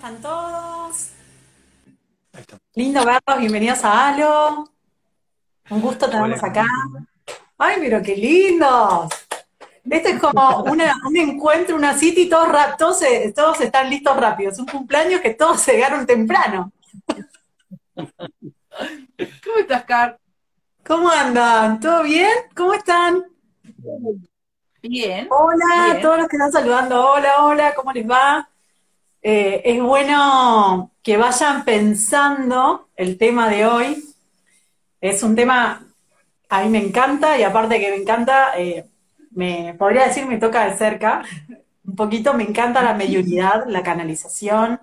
están todos? Lindo verlos, bienvenidos a Halo. Un gusto tenerlos acá. ¡Ay, pero qué lindos! Este es como un encuentro, una cita y todos, todos, todos están listos rápido. Es un cumpleaños que todos se llegaron temprano. ¿Cómo estás, Car? ¿Cómo andan? ¿Todo bien? ¿Cómo están? Bien. Hola, a todos los que están saludando. Hola, hola, ¿cómo les va? Eh, es bueno que vayan pensando el tema de hoy. Es un tema, a mí me encanta y aparte que me encanta, eh, me podría decir me toca de cerca. Un poquito me encanta la mediunidad, la canalización.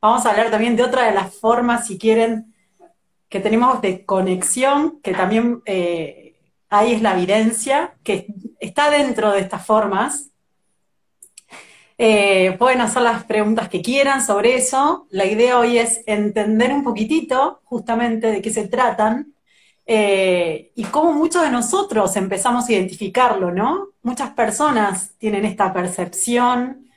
Vamos a hablar también de otra de las formas, si quieren, que tenemos de conexión, que también eh, ahí es la evidencia, que está dentro de estas formas, eh, pueden hacer las preguntas que quieran sobre eso. La idea hoy es entender un poquitito justamente de qué se tratan eh, y cómo muchos de nosotros empezamos a identificarlo, ¿no? Muchas personas tienen esta percepción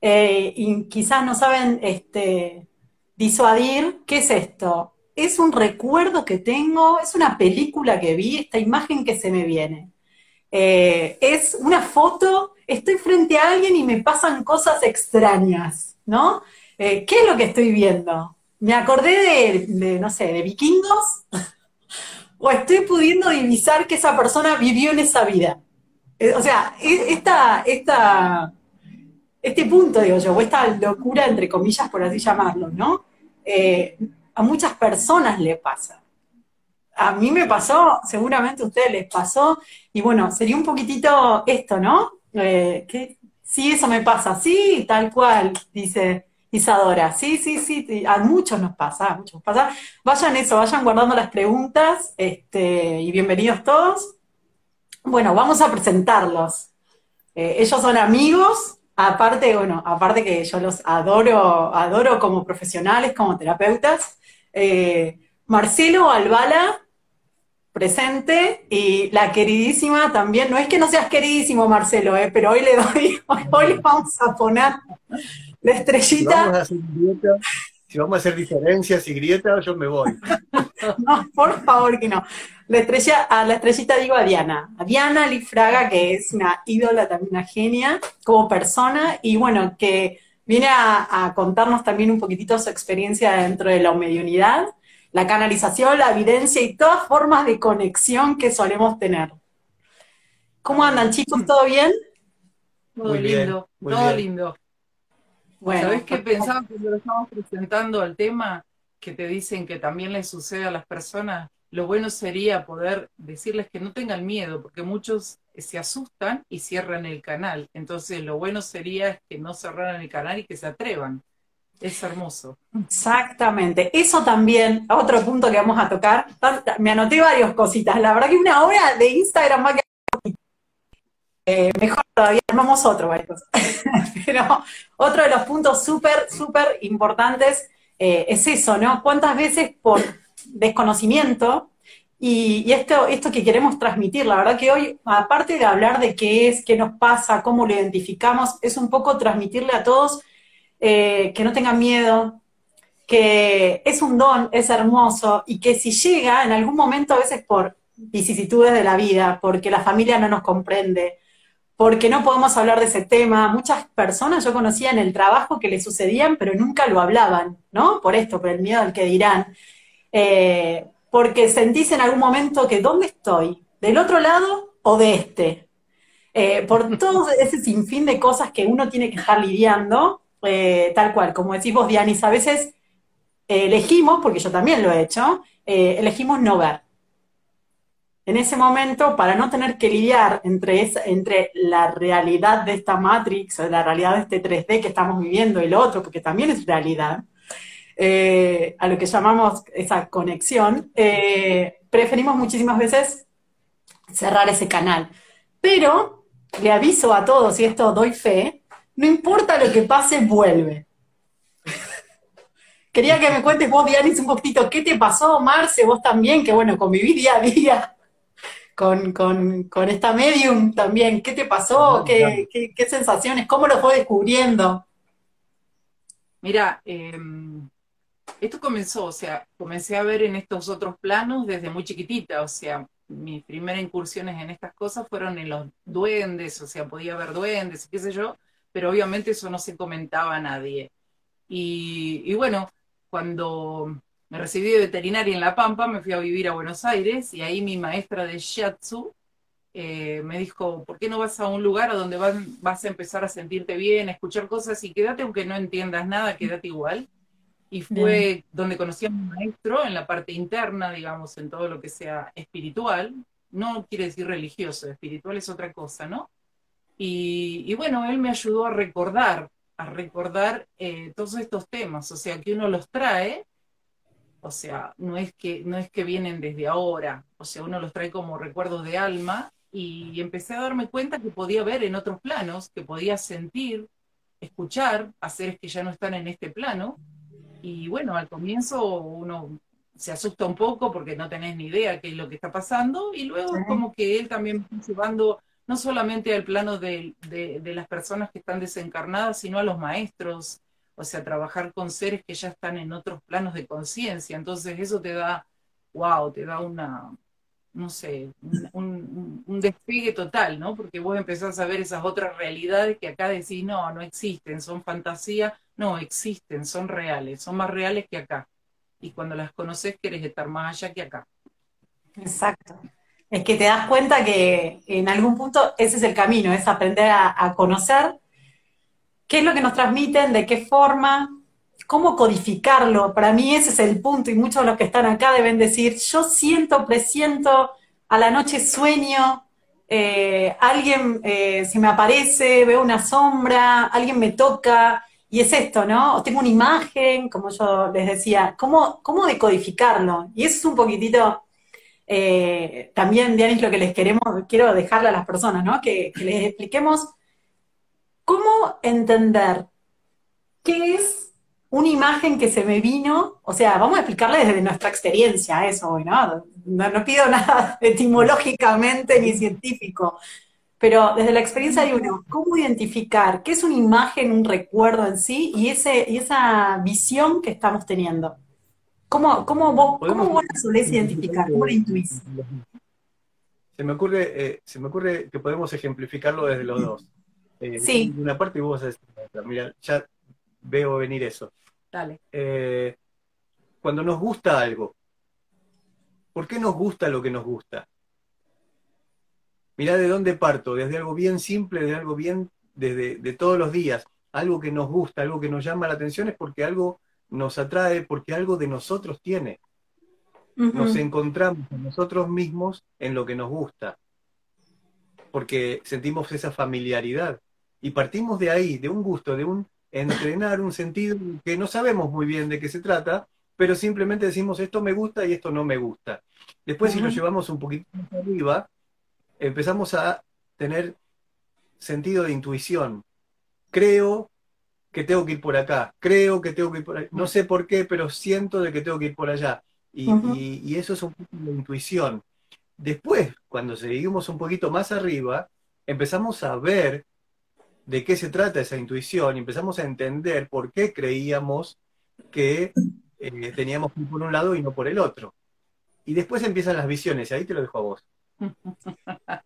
eh, y quizás no saben este, disuadir qué es esto. Es un recuerdo que tengo, es una película que vi, esta imagen que se me viene. es una foto estoy frente a alguien y me pasan cosas extrañas, ¿no? Eh, ¿Qué es lo que estoy viendo? ¿Me acordé de, no sé, de vikingos? ¿O estoy pudiendo divisar que esa persona vivió en esa vida? Eh, o sea, e, esta, esta, este punto, digo yo, o esta locura, entre comillas, por así llamarlo, ¿no? Eh, a muchas personas le pasa. A mí me pasó, seguramente a ustedes les pasó, y bueno, sería un poquitito esto, ¿no? Eh, sí, eso me pasa, sí, tal cual, dice Isadora. Sí, sí, sí, a muchos nos pasa, a muchos nos pasa. Vayan eso, vayan guardando las preguntas, este, y bienvenidos todos. Bueno, vamos a presentarlos. Eh, ellos son amigos, aparte, bueno, aparte que yo los adoro, adoro como profesionales, como terapeutas. Eh, Marcelo Albala presente y la queridísima también, no es que no seas queridísimo Marcelo, eh, pero hoy le doy, hoy, le vamos a poner la estrellita. Si vamos, a hacer diferencias y grietas, yo me voy. no, por favor que no. La estrella, a la estrellita digo a Diana, a Diana Lifraga, que es una ídola, también una genia como persona, y bueno, que viene a, a contarnos también un poquitito su experiencia dentro de la mediunidad la canalización, la evidencia y todas formas de conexión que solemos tener. ¿Cómo andan chicos? ¿Todo bien? Todo lindo, todo lindo. Bueno, ¿Sabés qué pensaba cuando lo estamos presentando al tema? Que te dicen que también les sucede a las personas. Lo bueno sería poder decirles que no tengan miedo, porque muchos se asustan y cierran el canal. Entonces, lo bueno sería que no cerraran el canal y que se atrevan. Es hermoso. Exactamente. Eso también, otro punto que vamos a tocar. Me anoté varias cositas. La verdad que una hora de Instagram va a quedar eh, mejor todavía, armamos otro, Pero otro de los puntos súper, súper importantes eh, es eso, ¿no? ¿Cuántas veces por desconocimiento y, y, esto, esto que queremos transmitir, la verdad que hoy, aparte de hablar de qué es, qué nos pasa, cómo lo identificamos, es un poco transmitirle a todos eh, que no tengan miedo, que es un don, es hermoso, y que si llega en algún momento, a veces por vicisitudes de la vida, porque la familia no nos comprende, porque no podemos hablar de ese tema. Muchas personas yo conocía en el trabajo que le sucedían, pero nunca lo hablaban, ¿no? Por esto, por el miedo al que dirán. Eh, porque sentís en algún momento que, ¿dónde estoy? ¿Del otro lado o de este? Eh, por todo ese sinfín de cosas que uno tiene que estar lidiando, eh, tal cual, como decís vos, Dianis, a veces eh, elegimos, porque yo también lo he hecho, eh, elegimos no ver. En ese momento, para no tener que lidiar entre, entre la realidad de esta Matrix, la realidad de este 3D que estamos viviendo y lo otro, porque también es realidad, a lo que llamamos esa conexión, preferimos muchísimas veces cerrar ese canal. Pero le aviso a todos, y esto doy fe, no importa lo que pase, vuelve. Quería que me cuentes vos, Dianis, un poquito, ¿qué te pasó, Marce? Vos también, que bueno, conviví día a día con, esta medium también. ¿Qué te pasó? ¿Qué, sensaciones? ¿Cómo lo fue descubriendo? Mira, em, esto comenzó, o sea, comencé a ver en estos otros planos desde muy chiquitita, o sea, mis primeras incursiones en estas cosas fueron en los duendes, o sea, podía ver duendes, qué sé yo, pero obviamente eso no se comentaba a nadie. Y, y bueno, cuando me recibí de veterinaria en La Pampa, me fui a vivir a Buenos Aires y ahí mi maestra de shiatsu eh, me dijo, ¿por qué no vas a un lugar a donde vas, vas, a empezar a sentirte bien, a escuchar cosas y quédate aunque no entiendas nada, quédate igual? Y fue donde conocí a mi maestro en la parte interna, digamos, en todo lo que sea espiritual. No quiere decir religioso, espiritual es otra cosa, ¿no? Y, y bueno, él me ayudó a recordar, a recordar eh, todos estos temas, o sea, que uno los trae o sea, no es que, no es que vienen desde ahora, o sea, uno los trae como recuerdos de alma y empecé a darme cuenta que podía ver en otros planos, que podía sentir, escuchar a seres que ya no están en este plano. Y bueno, al comienzo uno se asusta un poco porque no tenés ni idea qué es lo que está pasando y luego es como que él también va llevando no solamente al plano de, de las personas que están desencarnadas, sino a los maestros, o sea, trabajar con seres que ya están en otros planos de conciencia. Entonces eso te da, wow, te da una, no sé, un, despegue total, ¿no? Porque vos empezás a ver esas otras realidades que acá decís, no, no existen, son fantasía, no, existen, son reales, son más reales que acá. Y cuando las conoces querés estar más allá que acá. Exacto. Es que te das cuenta que en algún punto ese es el camino, es aprender a conocer qué es lo que nos transmiten, de qué forma, cómo codificarlo. Para mí ese es el punto y muchos de los que están acá deben decir, yo siento, presiento, a la noche sueño, eh, alguien eh, se me aparece, veo una sombra, alguien me toca, y es esto, ¿no? O tengo una imagen, como yo les decía, ¿cómo, cómo decodificarlo? Y eso es un poquitito... Eh, también, Dianis, lo que les queremos, quiero dejarle a las personas, ¿no? Que, les expliquemos ¿Cómo entender qué es una imagen que se me vino? O sea, vamos a explicarle desde nuestra experiencia eso, ¿no? No, pido nada etimológicamente ni científico, pero desde la experiencia de uno, ¿cómo identificar qué es una imagen, un recuerdo en sí y, ese, y esa visión que estamos teniendo? ¿Cómo, cómo vos, cómo la solés identificar? ¿Cómo la intuís? Se me, ocurre, eh, se me ocurre que podemos ejemplificarlo desde los dos. Eh, sí. De una parte y vos vas a Mira, ya veo venir eso. Dale. Eh, cuando nos gusta algo, ¿por qué nos gusta lo que nos gusta? Mirá de dónde parto, desde algo bien simple, de algo bien desde de todos los días, algo que nos gusta, algo que nos llama la atención es porque algo nos atrae, porque algo de nosotros tiene. Nos encontramos con nosotros mismos en lo que nos gusta, porque sentimos esa familiaridad. Y partimos de ahí, de un gusto, de un entrenar un sentido que no sabemos muy bien de qué se trata, pero simplemente decimos esto me gusta y esto no me gusta. Después, si lo llevamos un poquito más arriba, empezamos a tener sentido de intuición. Creo que tengo que ir por acá, creo que tengo que ir por allá, no sé por qué, pero siento de que tengo que ir por allá. Y, y eso es un poco de intuición. Después, cuando seguimos un poquito más arriba, empezamos a ver de qué se trata esa intuición y empezamos a entender por qué creíamos que eh, teníamos que ir por un lado y no por el otro. Y después empiezan las visiones, y ahí te lo dejo a vos.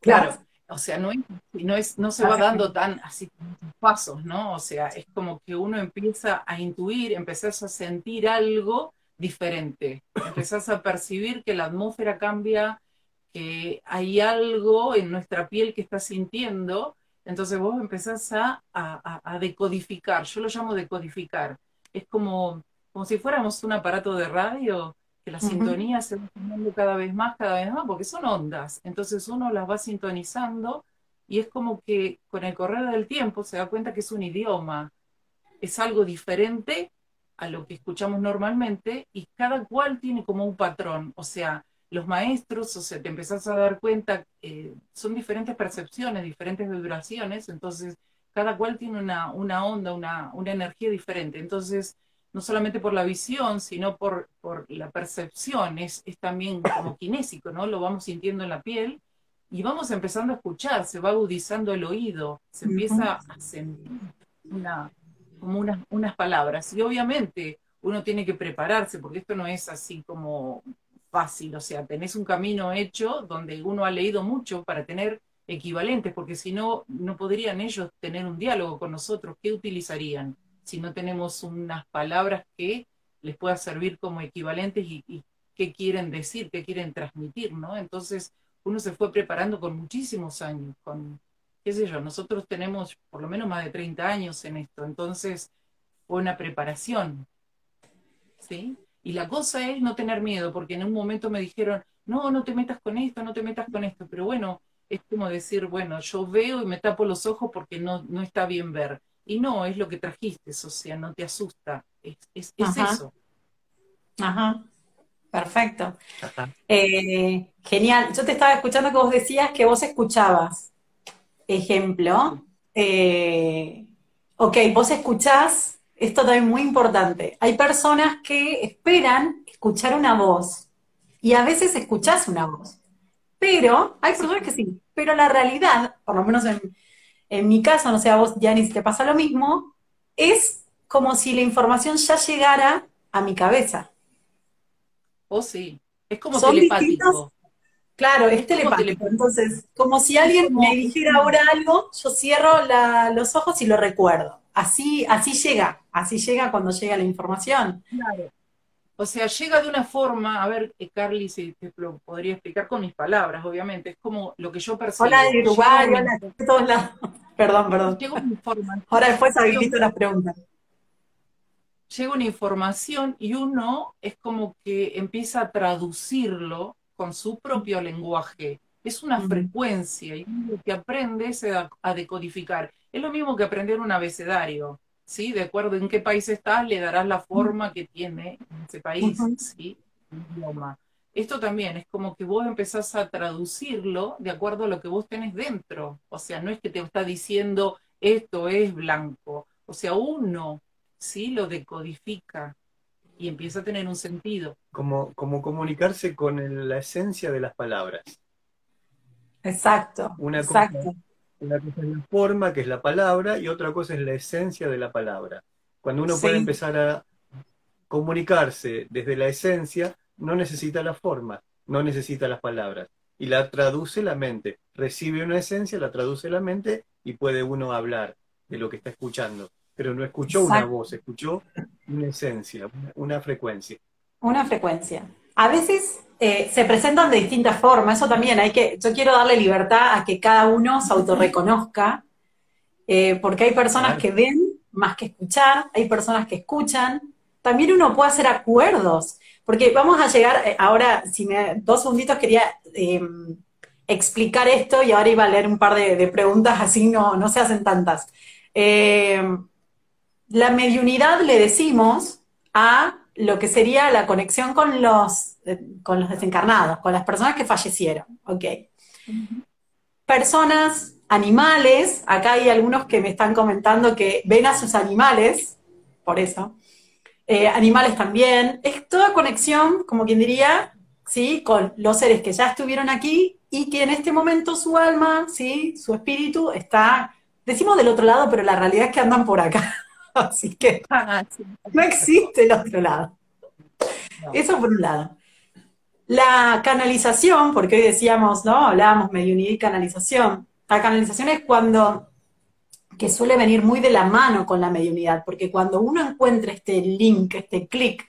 claro, o sea, no, no, es, no se va dando tan así pasos, ¿no? O sea, es como que uno empieza a intuir, empezás a sentir algo diferente, empezás a percibir que la atmósfera cambia, que hay algo en nuestra piel que está sintiendo entonces vos empezás a, decodificar, yo lo llamo decodificar. Es como, como si fuéramos un aparato de radio, que la sintonía se va poniendo cada vez más, cada vez más, porque son ondas. Entonces uno las va sintonizando y es como que con el correr del tiempo se da cuenta que es un idioma, es algo diferente a lo que escuchamos normalmente y cada cual tiene como un patrón, o sea, los maestros, o sea, te empezás a dar cuenta, eh, son diferentes percepciones, diferentes vibraciones, entonces cada cual tiene una, una onda, una, una, energía diferente. Entonces, no solamente por la visión, sino por, por la percepción, es, es, también como kinésico, ¿no? Lo vamos sintiendo en la piel y vamos empezando a escuchar, se va agudizando el oído, se empieza a sentir una, como unas, unas palabras. Y obviamente uno tiene que prepararse, porque esto no es así como fácil, o sea, tenés un camino hecho donde uno ha leído mucho para tener equivalentes, porque si no, no podrían ellos tener un diálogo con nosotros. ¿Qué utilizarían si no tenemos unas palabras que les pueda servir como equivalentes y, y qué quieren decir, qué quieren transmitir, ¿no? Entonces, uno se fue preparando con muchísimos años, con, qué sé yo, nosotros tenemos por lo menos más de 30 años en esto, entonces fue una preparación, ¿sí? Y la cosa es no tener miedo, porque en un momento me dijeron, no, no te metas con esto, no te metas con esto, pero bueno, es como decir, bueno, yo veo y me tapo los ojos porque no, no está bien ver. Y no, es lo que trajiste, o sea, no te asusta, es, es, eso. Ajá. Perfecto. Eh, genial. Yo te estaba escuchando que vos decías que vos escuchabas. Ejemplo. Eh, ok, vos escuchás, esto también muy importante. Hay personas que esperan escuchar una voz y a veces escuchás una voz. Pero, hay personas que sí, pero la realidad, por lo menos en, mi caso, no sé, a vos, ni si te pasa lo mismo, es como si la información ya llegara a mi cabeza. Oh, sí. Es como telepático. Claro, es, telepático. Entonces, como si alguien me dijera ahora algo, yo cierro los ojos y lo recuerdo. Así, así llega, así llega cuando llega la información. Claro. O sea, llega de una forma, a ver, eh, Carly, si te lo podría explicar con mis palabras, obviamente, es como lo que yo percibo. Hola de Uruguay, hola de todos lados. Perdón, perdón. Ahora después habilito las preguntas llega una información y uno es como que empieza a traducirlo con su propio lenguaje. Es una frecuencia y lo que aprende es a, decodificar. Es lo mismo que aprender un abecedario, ¿sí? De acuerdo en qué país estás, le darás la forma que tiene ese país, ¿sí? Idioma. Esto también es como que vos empezás a traducirlo de acuerdo a lo que vos tenés dentro. O sea, no es que te está diciendo esto es blanco. O sea, uno ¿sí? Lo decodifica y empieza a tener un sentido. Como, como comunicarse con la esencia de las palabras. Exacto. Una Cosa, una cosa es la forma, que es la palabra, y otra cosa es la esencia de la palabra. Cuando uno puede empezar a comunicarse desde la esencia, no necesita la forma, no necesita las palabras. Y la traduce la mente. Recibe una esencia, la traduce la mente y puede uno hablar de lo que está escuchando pero no escuchó una voz, escuchó una esencia, una, frecuencia. Una frecuencia. A veces eh, se presentan de distintas formas, eso también hay que, yo quiero darle libertad a que cada uno se autorreconozca, eh, porque hay personas que ven más que escuchar, hay personas que escuchan, también uno puede hacer acuerdos, porque vamos a llegar, eh, ahora, si me, dos segunditos quería em, explicar esto y ahora iba a leer un par de, preguntas, así no, no se hacen tantas. Em, la mediunidad le decimos a lo que sería la conexión con los, eh, con los desencarnados, con las personas que fallecieron. Ok. Personas, animales, acá hay algunos que me están comentando que ven a sus animales, por eso. Eh, animales también. Es toda conexión, como quien diría, ¿sí? Con los seres que ya estuvieron aquí y que en este momento su alma, ¿sí? Su espíritu está, decimos del otro lado, pero la realidad es que andan por acá. Así que ah, no existe el otro lado. Eso por un lado. La canalización, porque hoy decíamos, ¿no? Hablábamos mediunidad y canalización. La canalización es cuando, que suele venir muy de la mano con la mediunidad, porque cuando uno encuentra este link, este clic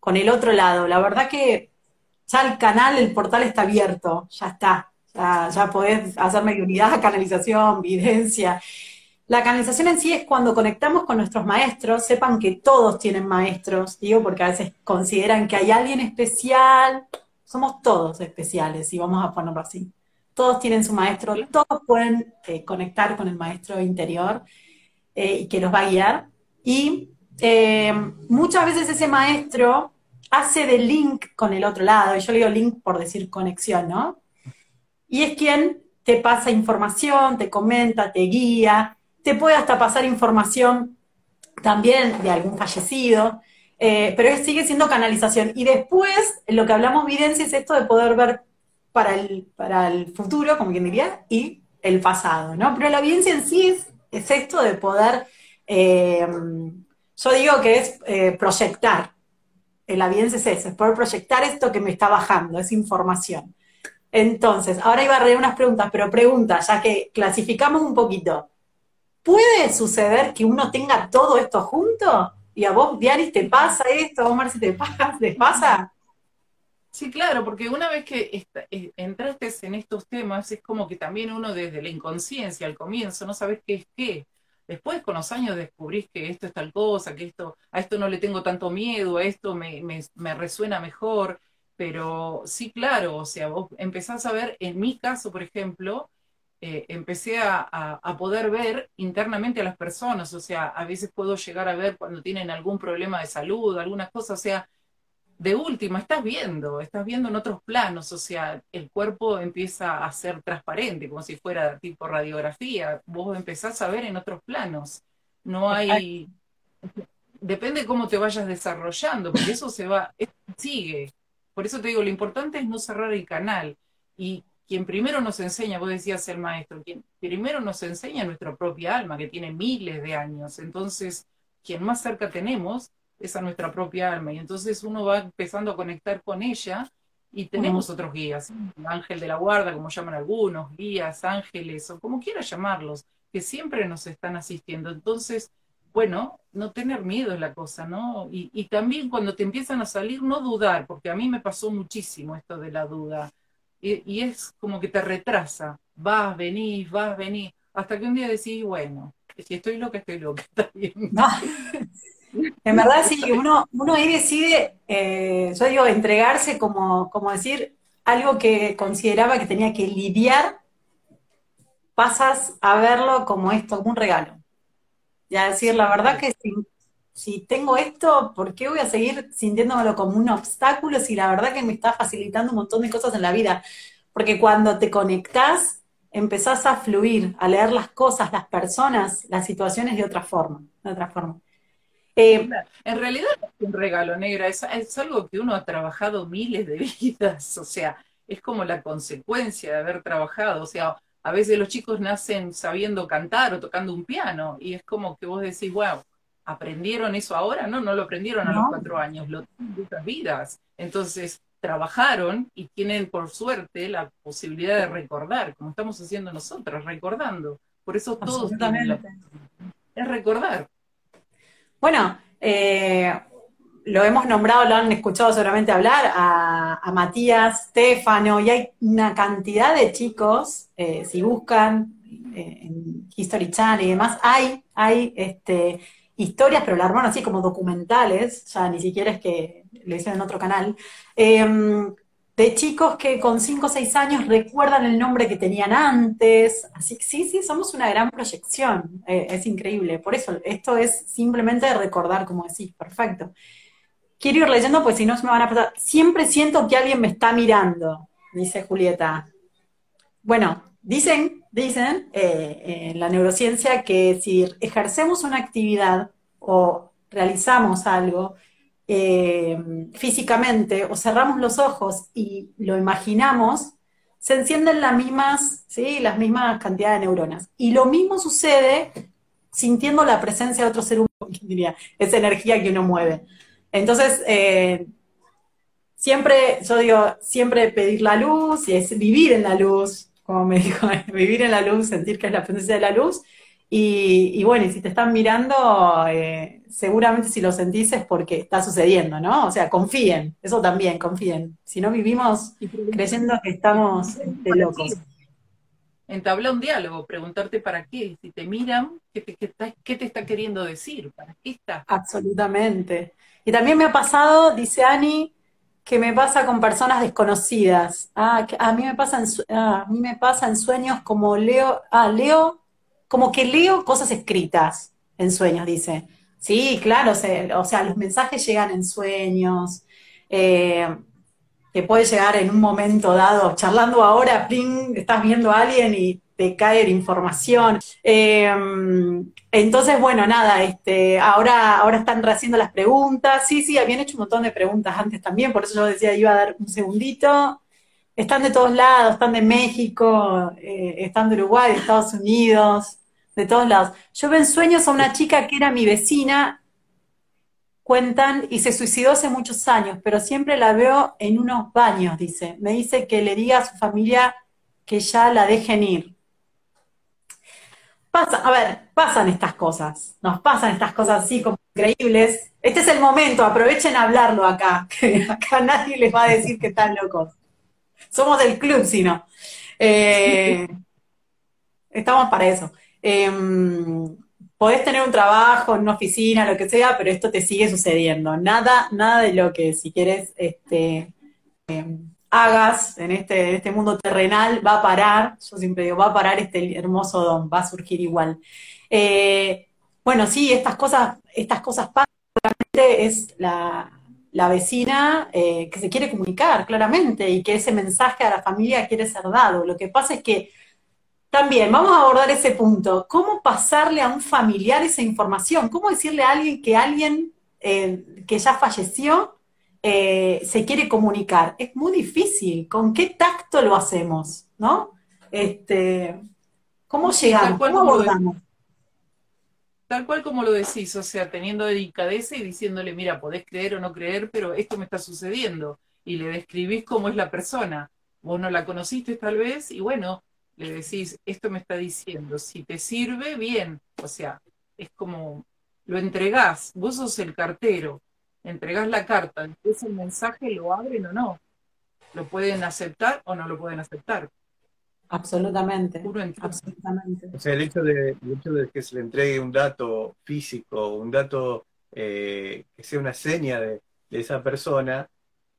con el otro lado, la verdad que ya el canal, el portal está abierto, ya está. Ya, ya podés hacer mediunidad, canalización, videncia. La canalización en sí es cuando conectamos con nuestros maestros, sepan que todos tienen maestros, digo, porque a veces consideran que hay alguien especial, somos todos especiales, y vamos a ponerlo así. Todos tienen su maestro, todos pueden eh, conectar con el maestro interior eh, y que los va a guiar. Y eh, muchas veces ese maestro hace de link con el otro lado, y yo le digo link por decir conexión, ¿no? Y es quien te pasa información, te comenta, te guía, te puede hasta pasar información también de algún fallecido, eh, pero sigue siendo canalización. Y después, lo que hablamos videncia es esto de poder ver para el, para el futuro, como quien diría, y el pasado, ¿no? Pero la evidencia en sí es, esto de poder Eh, yo digo que es eh, proyectar. El aviense es eso, es poder proyectar esto que me está bajando, es información. Entonces, ahora iba a reír unas preguntas, pero pregunta, ya que clasificamos un poquito. ¿Puede suceder que uno tenga todo esto junto? Y a vos, Diaris, te pasa esto, a vos, Marci, te pasa, ¿te pasa? Sí, claro, porque una vez que eh, entraste en estos temas, es como que también uno desde la inconsciencia al comienzo no sabes qué es qué. Después con los años descubrís que esto es tal cosa, que esto, a esto no le tengo tanto miedo, a esto me, me, resuena mejor. Pero sí, claro, o sea, vos empezás a ver, en mi caso, por ejemplo, eh, empecé a, a, poder ver internamente a las personas, o sea, a veces puedo llegar a ver cuando tienen algún problema de salud, alguna cosa, o sea, de última, estás viendo, estás viendo en otros planos, o sea, el cuerpo empieza a ser transparente, como si fuera tipo radiografía, vos empezás a ver en otros planos. No hay... Depende cómo te vayas desarrollando, porque eso se va, sigue. Por eso te digo, lo importante es no cerrar el canal. Y quien primero nos enseña, vos decías el maestro, quien primero nos enseña nuestra propia alma, que tiene miles de años. Entonces, quien más cerca tenemos es a nuestra propia alma. Y entonces uno va empezando a conectar con ella y tenemos otros guías, ángel de la guarda, como llaman algunos, guías, ángeles, o como quiera llamarlos, que siempre nos están asistiendo. Entonces, bueno, no tener miedo es la cosa, ¿no? Y, y también cuando te empiezan a salir, no dudar, porque a mí me pasó muchísimo esto de la duda. Y, es como que te retrasa, vas, venís, vas, venís, hasta que un día decís, bueno, si estoy loca, estoy loca, está bien. No. En verdad sí, uno, uno ahí decide, eh, yo digo, entregarse como, como decir algo que consideraba que tenía que lidiar, pasas a verlo como esto, como un regalo. Y a decir, la verdad que si, si tengo esto, ¿por qué voy a seguir sintiéndomelo como un obstáculo si la verdad que me está facilitando un montón de cosas en la vida? Porque cuando te conectás, empezás a fluir, a leer las cosas, las personas, las situaciones de otra forma, de otra forma. Eh, en realidad es un regalo, negra, es, es, algo que uno ha trabajado miles de vidas, o sea, es como la consecuencia de haber trabajado, o sea, a veces los chicos nacen sabiendo cantar o tocando un piano, y es como que vos decís, wow, ¿aprendieron eso ahora? No, no lo aprendieron a los cuatro años, lo tienen de otras vidas. Entonces, trabajaron y tienen por suerte la posibilidad de recordar, como estamos haciendo nosotros, recordando. Por eso todos también es recordar. Bueno, eh, lo hemos nombrado, lo han escuchado seguramente hablar, a, Matías, Stefano, y hay una cantidad de chicos, eh, si buscan eh, en History Channel y demás, hay, hay este, historias, pero la armaron así como documentales, ya ni siquiera es que lo hicieron en otro canal, em, de chicos que con 5 o 6 años recuerdan el nombre que tenían antes. Así que sí, sí, somos una gran proyección. Eh, es increíble. Por eso, esto es simplemente recordar, como decís, perfecto. Quiero ir leyendo, pues si no se me van a pasar. Siempre siento que alguien me está mirando, dice Julieta. Bueno, dicen, dicen eh, en la neurociencia que si ejercemos una actividad o realizamos algo, eh, físicamente o cerramos los ojos y lo imaginamos, se encienden las mismas, ¿sí? las mismas cantidades de neuronas. Y lo mismo sucede sintiendo la presencia de otro ser humano, diría, esa energía que uno mueve. Entonces, eh, siempre, yo digo, siempre pedir la luz y es vivir en la luz, como me dijo, vivir en la luz, sentir que es la presencia de la luz. Y, bueno, y si te están mirando, eh, seguramente si lo sentís es porque está sucediendo, ¿no? O sea, confíen, eso también, confíen. Si no vivimos creyendo que estamos este, locos. Entabla un diálogo, preguntarte para qué. Si te miran, ¿qué te, qué, te está queriendo decir? ¿Para qué está? Absolutamente. Y también me ha pasado, dice Ani, que me pasa con personas desconocidas. Ah, a mí me pasa en, ah, a mí me sueños como leo, ah, leo, como que leo cosas escritas en sueños, dice. Sí, claro, o sea, los mensajes llegan en sueños, eh, te puede llegar en un momento dado, charlando ahora, estás viendo a alguien y te cae la información. Eh, entonces, bueno, nada, este, ahora, ahora están haciendo las preguntas. Sí, sí, habían hecho un montón de preguntas antes también, por eso yo decía, iba a dar un segundito. Están de todos lados, están de México, eh, están de Uruguay, de Estados Unidos, de todos lados. Yo veo en sueños a una chica que era mi vecina, cuentan, y se suicidó hace muchos años, pero siempre la veo en unos baños, dice. Me dice que le diga a su familia que ya la dejen ir. Pasa, a ver, pasan estas cosas, nos pasan estas cosas así como increíbles. Este es el momento, aprovechen a hablarlo acá, que acá nadie les va a decir que están locos. Somos del club, si no. Eh, estamos para eso. Em, podés tener un trabajo en una oficina, lo que sea, pero esto te sigue sucediendo. Nada, nada de lo que si quieres este, em, hagas en este, en este mundo terrenal va a parar, yo siempre digo, va a parar este hermoso don, va a surgir igual. Eh, bueno, sí, estas cosas, estas cosas pasan, es la, la vecina eh, que se quiere comunicar claramente y que ese mensaje a la familia quiere ser dado. Lo que pasa es que también vamos a abordar ese punto. ¿Cómo pasarle a un familiar esa información? ¿Cómo decirle a alguien que alguien eh, que ya falleció eh, se quiere comunicar? Es muy difícil. ¿Con qué tacto lo hacemos? ¿No? Este, ¿Cómo llegamos? ¿Cómo abordamos? tal cual como lo decís, o sea, teniendo delicadeza y diciéndole, mira, podés creer o no creer, pero esto me está sucediendo. Y le describís cómo es la persona. Vos no la conociste tal vez, y bueno, le decís, esto me está diciendo. Si te sirve, bien. O sea, es como, lo entregás, vos sos el cartero, entregás la carta, entonces el mensaje lo abren o no. Lo pueden aceptar o no lo pueden aceptar. Absolutamente, absolutamente. O sea, el hecho, de, hecho de que se le entregue un dato físico, un dato eh, que sea una seña de, esa persona,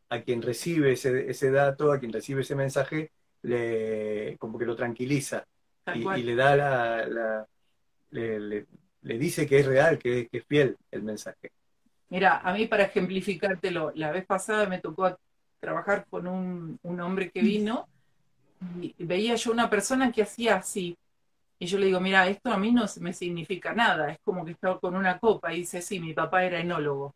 a quien recibe ese, dato, a quien recibe ese mensaje, le, como que lo tranquiliza y, le da la, le, dice que es real, que, es fiel el mensaje. Mira, a mí para ejemplificártelo, la vez pasada me tocó trabajar con un, un hombre que vino veía yo una persona que hacía así. Y yo le digo, mira, esto a mí no me significa nada. Es como que estaba con una copa y dice, sí, mi papá era enólogo.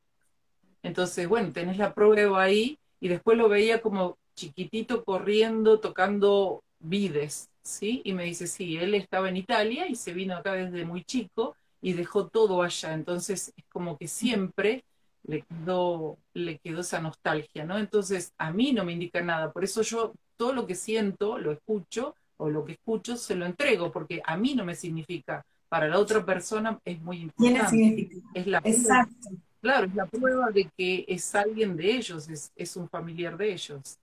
Entonces, bueno, tenés la prueba ahí y después lo veía como chiquitito corriendo, tocando vides, ¿sí? Y me dice, sí, él estaba en Italia y se vino acá desde muy chico y dejó todo allá. Entonces, es como que siempre le quedó, le quedó esa nostalgia, ¿no? Entonces, a mí no me indica nada. Por eso yo todo lo que siento, lo escucho, o lo que escucho, se lo entrego, porque a mí no me significa, para la otra persona es muy importante. Es la Exacto. claro, es la prueba de que es alguien de ellos, es, un familiar de ellos.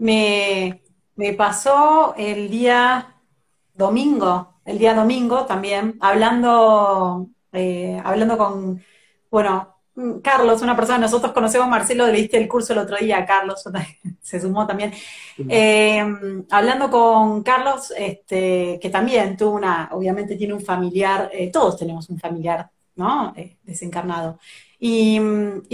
Me, pasó el día domingo, el día domingo también, hablando, eh, hablando con, bueno, Carlos, una persona, nosotros conocemos a Marcelo, le diste el curso el otro día, Carlos se sumó también. Eh, hablando con Carlos, este, que también tuvo una, obviamente tiene un familiar, eh, todos tenemos un familiar, ¿no? Eh, desencarnado. Y,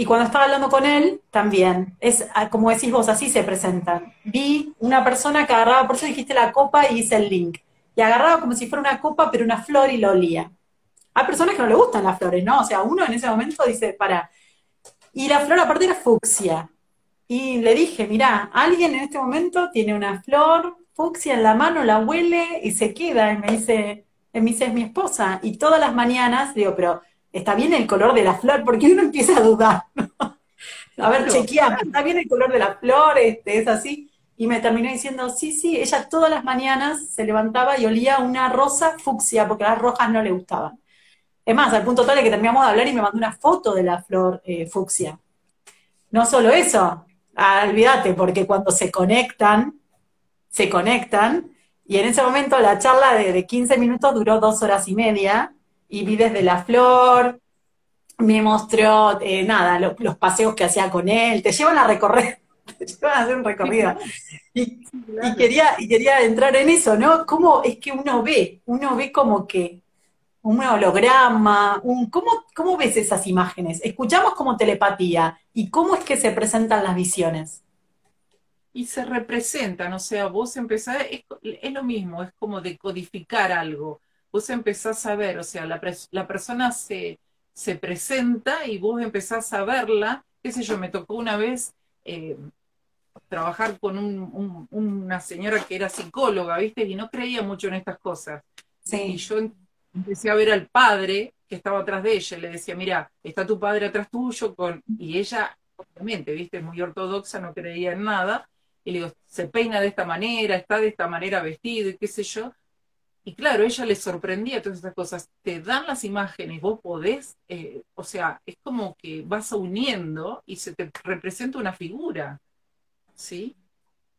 cuando estaba hablando con él, también, es ah, como decís vos, así se presentan. Vi una persona que agarraba, por eso dijiste la copa y hice el link. Y agarraba como si fuera una copa, pero una flor y lo olía. Hay personas que no le gustan las flores, ¿no? O sea, uno en ese momento dice, para. Y la flor aparte era fucsia. Y le dije, mira, alguien en este momento tiene una flor fucsia en la mano, la huele y se queda. Y me dice, me dice, es mi esposa. Y todas las mañanas digo, pero está bien el color de la flor, porque uno empieza a dudar. a ver, chequeame, está bien el color de la flor, este, es así. Y me terminó diciendo, sí, sí, ella todas las mañanas se levantaba y olía una rosa fucsia, porque las rojas no le gustaban. Es más, al punto tal de que terminamos de hablar y me mandó una foto de la flor eh, fucsia. No solo eso, ah, olvídate, porque cuando se conectan, se conectan, y en ese momento la charla de, 15 minutos duró dos horas y media, y vi desde la flor, me mostró, eh, nada, los paseos que hacía con él, te llevan a recorrer, te llevan a hacer un recorrido. Y, y, quería, y quería entrar en eso, ¿no? ¿Cómo es que uno ve? Uno ve como que un holograma, un, ¿cómo, ¿cómo ves esas imágenes? Escuchamos como telepatía y cómo es que se presentan las visiones. Y se representan, o sea, vos empezás, es, lo mismo, es como decodificar algo. Vos empezás a ver, o sea, la, la persona se, se presenta y vos empezás a verla, qué sé yo, me tocó una vez eh, trabajar con una señora que era psicóloga, ¿viste? Y no creía mucho en estas cosas. Y yo empecé a ver al padre que estaba atrás de ella, y le decía, mira, está tu padre atrás tuyo, con... y ella, obviamente, viste, muy ortodoxa, no creía en nada, y le digo, se peina de esta manera, está de esta manera vestido, y qué sé yo, y claro, ella le sorprendía todas estas cosas. Te dan las imágenes, vos podés, eh, o sea, es como que vas uniendo y se te representa una figura, ¿sí?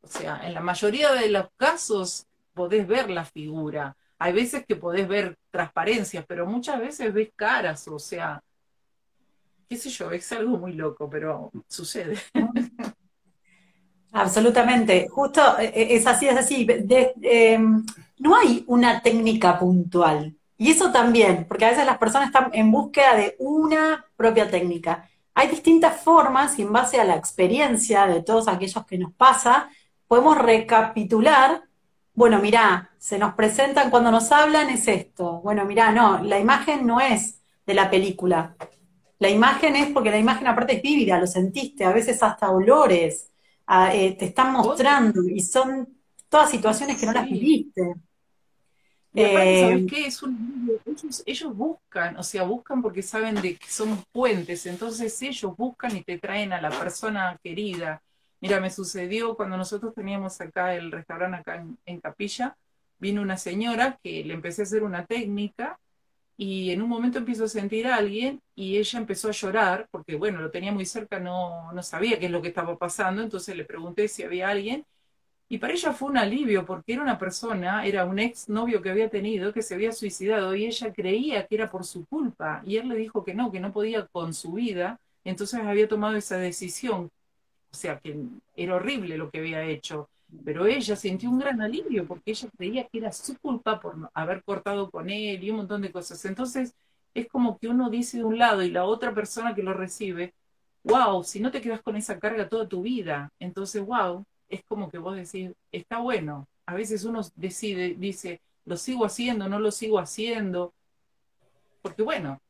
O sea, en la mayoría de los casos podés ver la figura. Hay veces que podés ver transparencias, pero muchas veces ves caras, o sea, qué sé yo, es algo muy loco, pero sucede. Absolutamente, justo eh, eh, es así, es así. Em, no hay una técnica puntual. Y eso también, porque a veces las personas están en búsqueda de una propia técnica. Hay distintas formas y en base a la experiencia de todos aquellos que nos pasa, podemos recapitular, bueno, mirá, se nos presentan cuando nos hablan es esto. Bueno, mirá, no, la imagen no es de la película. La imagen es porque la imagen aparte es vívida, lo sentiste, a veces hasta olores, eh, te están mostrando y son todas situaciones que no las viviste. ¿Sabes eh, qué? Es un, ellos, ellos, buscan, o sea, buscan porque saben de que son puentes, entonces ellos buscan y te traen a la persona querida. Mira, me sucedió cuando nosotros teníamos acá el restaurante acá en, Capilla, vino una señora que le empecé a hacer una técnica y en un momento empiezo a sentir a alguien y ella empezó a llorar porque, bueno, lo tenía muy cerca, no, no sabía qué es lo que estaba pasando, entonces le pregunté si había alguien y para ella fue un alivio porque era una persona, era un ex novio que había tenido que se había suicidado y ella creía que era por su culpa y él le dijo que no, que no podía con su vida, entonces había tomado esa decisión. O sea, que era horrible lo que había hecho, pero ella sintió un gran alivio porque ella creía que era su culpa por haber cortado con él y un montón de cosas. Entonces es como que uno dice de un lado y la otra persona que lo recibe, wow, si no te quedas con esa carga toda tu vida, entonces wow, es como que vos decís, está bueno. A veces uno decide, dice, lo sigo haciendo, no lo sigo haciendo. Porque bueno,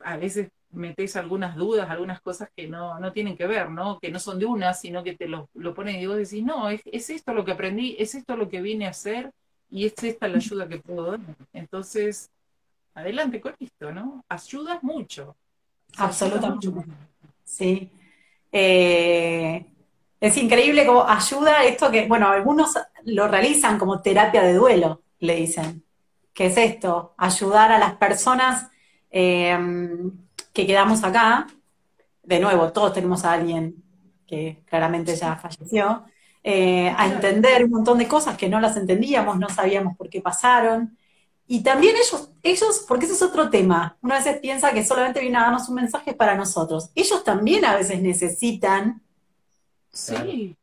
a veces metes algunas dudas, algunas cosas que no, no tienen que ver, ¿no? Que no son de una, sino que te lo, lo ponen y vos decís, no, es, es, esto lo que aprendí, es esto lo que vine a hacer y es esta la ayuda que puedo dar. Entonces, adelante con esto, ¿no? Ayudas mucho. Absolutamente. Sí. Eh, es increíble cómo ayuda esto que, bueno, algunos lo realizan como terapia de duelo, le dicen. ¿Qué es esto? Ayudar a las personas em, que quedamos acá. De nuevo, todos tenemos a alguien que claramente ya falleció. Eh, a entender un montón de cosas que no las entendíamos, no sabíamos por qué pasaron. Y también ellos, ellos, porque ese es otro tema, una vez piensa que solamente viene a darnos un mensaje para nosotros. Ellos también a veces necesitan Sí.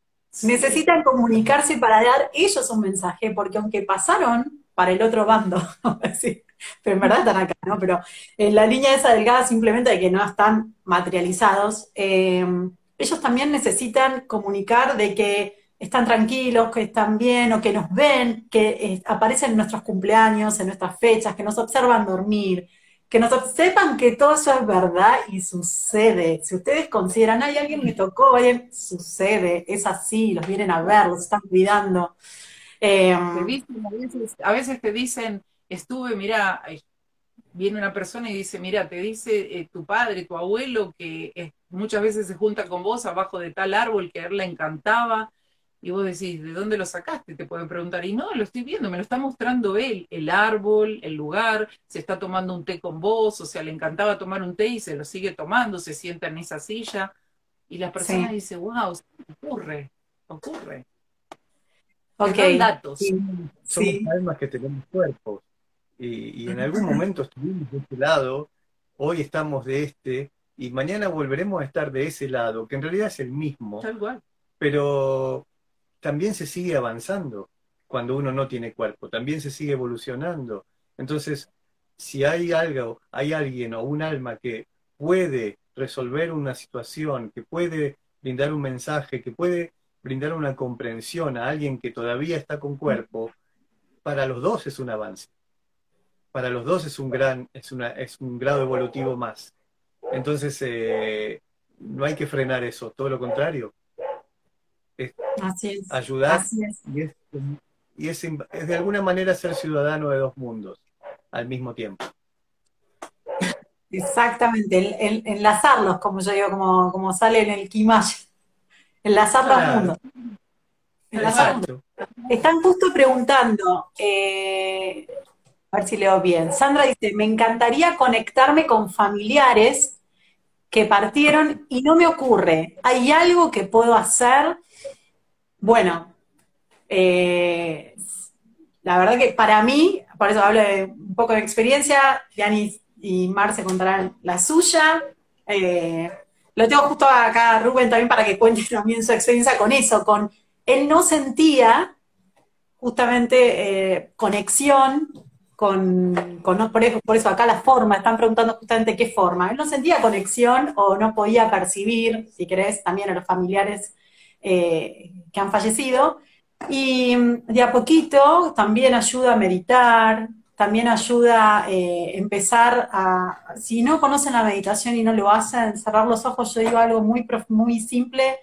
Necesitan comunicarse para dar ellos un mensaje, porque aunque pasaron para el otro bando, pero en verdad están acá, ¿no? Pero en la línea esa delgada simplemente de que no están materializados, em, ellos también necesitan comunicar de que están tranquilos, que están bien o que nos ven, que eh, aparecen en nuestros cumpleaños, en nuestras fechas, que nos observan dormir, que nos sepan que todo eso es verdad y sucede. Si ustedes consideran, hay alguien me tocó, alguien, sucede, es así, los vienen a ver, los están cuidando. Em, a, veces, te dicen, estuve, mira, viene una persona y dice, mira, te dice eh, tu padre, tu abuelo, que muchas veces se junta con vos abajo de tal árbol que a él le encantaba, y vos decís, ¿de dónde lo sacaste? Te pueden preguntar, y no, lo estoy viendo, me lo está mostrando él, el árbol, el lugar, se está tomando un té con vos, o sea, le encantaba tomar un té y se lo sigue tomando, se sienta en esa silla, y la persona dice, wow, ocurre, ocurre. Ok. datos. Somos almas que tenemos cuerpos, y, y en algún momento estuvimos de este lado, hoy estamos de este, y mañana volveremos a estar de ese lado, que en realidad es el mismo. Tal cual. Pero también se sigue avanzando cuando uno no tiene cuerpo, también se sigue evolucionando. Entonces, si hay algo, hay alguien o un alma que puede resolver una situación, que puede brindar un mensaje, que puede brindar una comprensión a alguien que todavía está con cuerpo, para los dos es un avance. Para los dos es un gran, es un grado evolutivo más. Entonces, eh, no hay que frenar eso, todo lo contrario ayudar Y, es, de alguna manera ser ciudadano de dos mundos. al mismo tiempo. Exactamente, enlazarlos, como yo digo, como, como sale en el Kimaya. Enlazar los mundos. Están justo preguntando, eh, a ver si leo bien. Sandra dice, me encantaría conectarme con familiares que partieron y no me ocurre. ¿Hay algo que puedo hacer? Bueno, eh, la verdad que para mí, por eso hablo de un poco de experiencia, Yanis y Mar se contarán la suya. Eh, lo tengo justo acá, Rubén, también para que cuente también su experiencia con eso, con él no sentía justamente eh, conexión con, por, eso, por, eso, acá la forma, están preguntando justamente qué forma. Él no sentía conexión o no podía percibir, si querés, también a los familiares eh, que han fallecido. Y mm, de a poquito también ayuda a meditar, también ayuda a eh, empezar a, si no conocen la meditación y no lo hacen, cerrar los ojos, yo digo algo muy, muy simple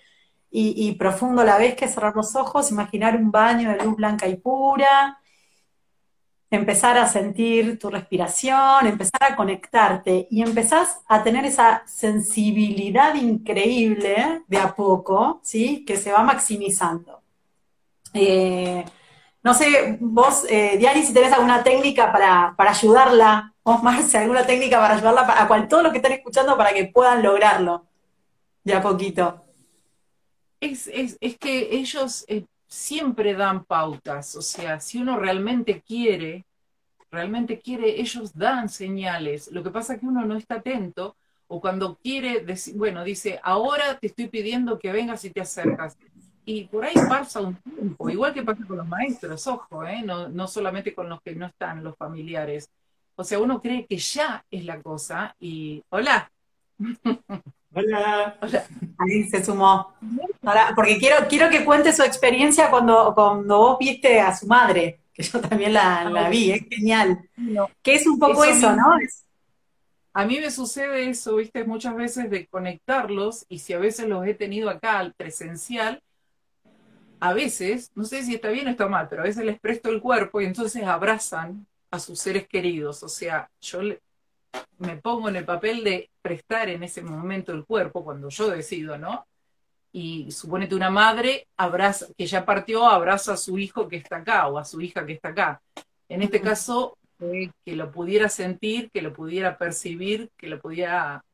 y, profundo a la vez que cerrar los ojos, imaginar un baño de luz blanca y pura, empezar a sentir tu respiración, empezar a conectarte y empezás a tener esa sensibilidad increíble de a poco, ¿sí? Que se va maximizando. Eh, no sé, vos, eh, Diani, si tenés alguna técnica para, ayudarla, vos, Marce, alguna técnica para ayudarla a cual, todos los que están escuchando para que puedan lograrlo de a poquito. Es, que ellos eh, siempre dan pautas, o sea, si uno realmente quiere, realmente quiere, ellos dan señales. Lo que pasa es que uno no está atento o cuando quiere, bueno, dice, ahora te estoy pidiendo que vengas y te acercas y por ahí pasa un tiempo, igual que pasa con los maestros, ojo, ¿eh? no, no solamente con los que no están, los familiares. O sea, uno cree que ya es la cosa y hola. Hola. Ahí se sumó. porque quiero, quiero que cuente su experiencia cuando, cuando vos viste a su madre, que yo también la, la vi, es genial. que es un poco eso, ¿no? A mí me sucede eso, viste, muchas veces de conectarlos y si a veces los he tenido acá al presencial, a veces, no sé si está bien o está mal, pero a veces les presto el cuerpo y entonces abrazan a sus seres queridos. O sea, yo me pongo en el papel de prestar en ese momento el cuerpo cuando yo decido, ¿no? Y suponete una madre abraza, que ya partió, abraza a su hijo que está acá o a su hija que está acá. En este caso, que lo pudiera sentir, que lo pudiera percibir, que lo pudiera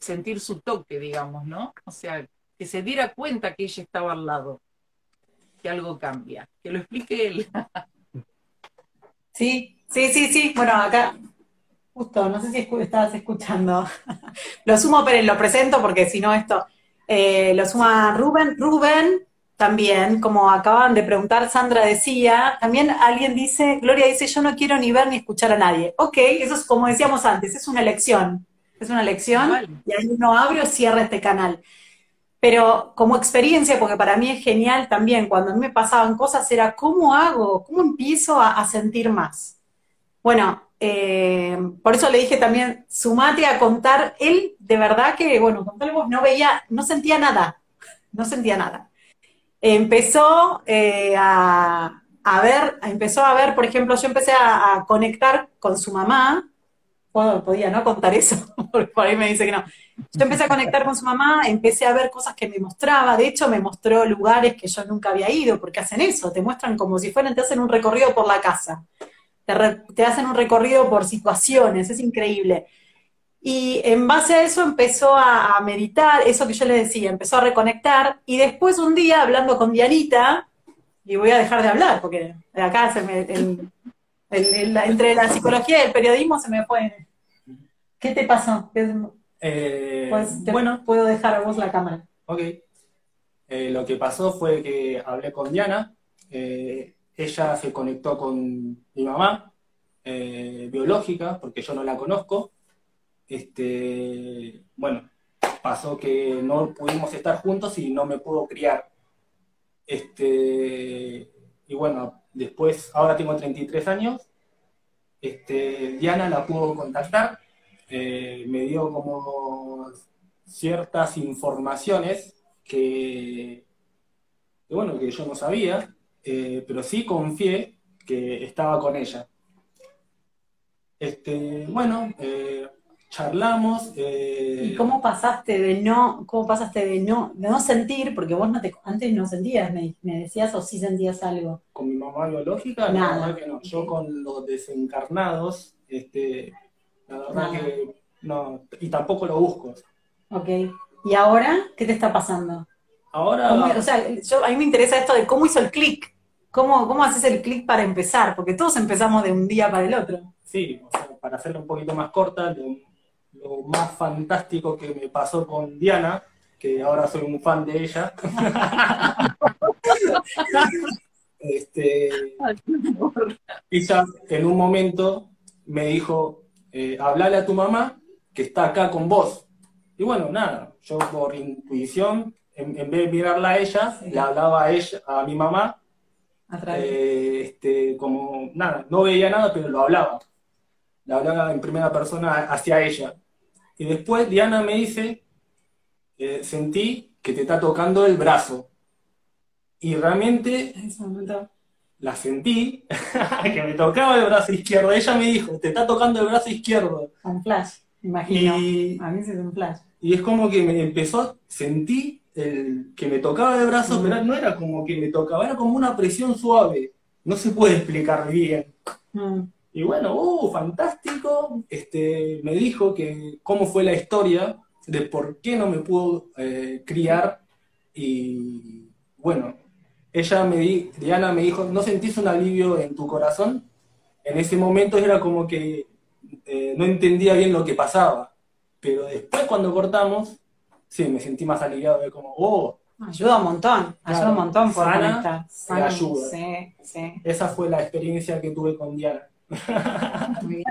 sentir su toque, digamos, ¿no? O sea, que se diera cuenta que ella estaba al lado que algo cambia. Que lo explique él. Sí, sí, sí, sí. Bueno, acá, justo, no sé si estabas escuchando. lo sumo, pero lo presento porque si no esto, eh, lo suma Rubén. Rubén, también, como acaban de preguntar, Sandra decía, también alguien dice, Gloria dice, yo no quiero ni ver ni escuchar a nadie. Ok, eso es como decíamos antes, es una elección. Es una elección y ahí uno abre o cierra este canal. Pero como experiencia, porque para mí es genial también, cuando a mí me pasaban cosas, era cómo hago, cómo empiezo a, sentir más. Bueno, eh, por eso le dije también, sumate a contar, él de verdad que, bueno, con vos no veía, no sentía nada, no sentía nada. Empezó eh, a, ver, empezó a ver, por ejemplo, yo empecé a conectar con su mamá, podía no contar eso, por ahí me dice que no. Yo empecé a conectar con su mamá, empecé a ver cosas que me mostraba, de hecho me mostró lugares que yo nunca había ido, porque hacen eso, te muestran como si fueran, te hacen un recorrido por la casa, te, hacen un recorrido por situaciones, es increíble. Y en base a eso empezó a, meditar, eso que yo le decía, empezó a reconectar, y después un día hablando con Dianita, y voy a dejar de hablar, porque de acá se me, entre la psicología y el periodismo se me fue. ¿Qué te pasó? Eh, pues bueno, puedo dejar a vos la cámara. Ok. Eh, lo que pasó fue que hablé con Diana. Eh, ella se conectó con mi mamá, biológica, porque yo no la conozco. Este, bueno, pasó que no pudimos estar juntos y no me pudo criar. Este, y bueno, Después, ahora tengo 33 años. Este, Diana la pudo contactar, eh, me dio como ciertas informaciones que, bueno, que yo no sabía, eh, pero sí confié que estaba con ella. este, bueno, eh, charlamos. Eh, ¿Y cómo pasaste de no, cómo pasaste de no, de no sentir, porque vos no te, antes no sentías, me, decías o sí sentías algo? Con mi mamá biológica, Nada. que no. Yo con los desencarnados, este, la verdad que no, y tampoco lo busco. Ok. ¿Y ahora qué te está pasando? Ahora. o sea, yo, a mí me interesa esto de cómo hizo el clic. ¿Cómo, ¿Cómo haces el clic para empezar? Porque todos empezamos de un día para el otro. Sí, o sea, para hacerlo un poquito más corta, lo más fantástico que me pasó con Diana, que ahora soy un fan de ella. este, ella en un momento me dijo, eh, hablale a tu mamá que está acá con vos. Y bueno, nada, yo por intuición, en, vez de mirarla a ella, le hablaba a ella, a mi mamá, eh, este, como nada, no veía nada, pero lo hablaba. Le hablaba en primera persona hacia ella. Y después Diana me dice, eh, sentí que te está tocando el brazo. Y realmente la sentí, que me tocaba el brazo izquierdo. Ella me dijo, te está tocando el brazo izquierdo. Un flash, imagino. Y, A mí sí es un flash. Y es como que me empezó, sentí el, que me tocaba el brazo, pero no era como que me tocaba, era como una presión suave. No se puede explicar bien. Mm. Y bueno, uh, fantástico. Este, me dijo que cómo fue la historia de por qué no me pudo eh, criar. Y bueno, ella me di, Diana me dijo, ¿no sentís un alivio en tu corazón? En ese momento era como que eh, no entendía bien lo que pasaba. Pero después cuando cortamos, sí, me sentí más aliviado de como, oh. Ayuda un montón, ayuda un montón por sana, ayuda. Sí, sí. Esa fue la experiencia que tuve con Diana. Muy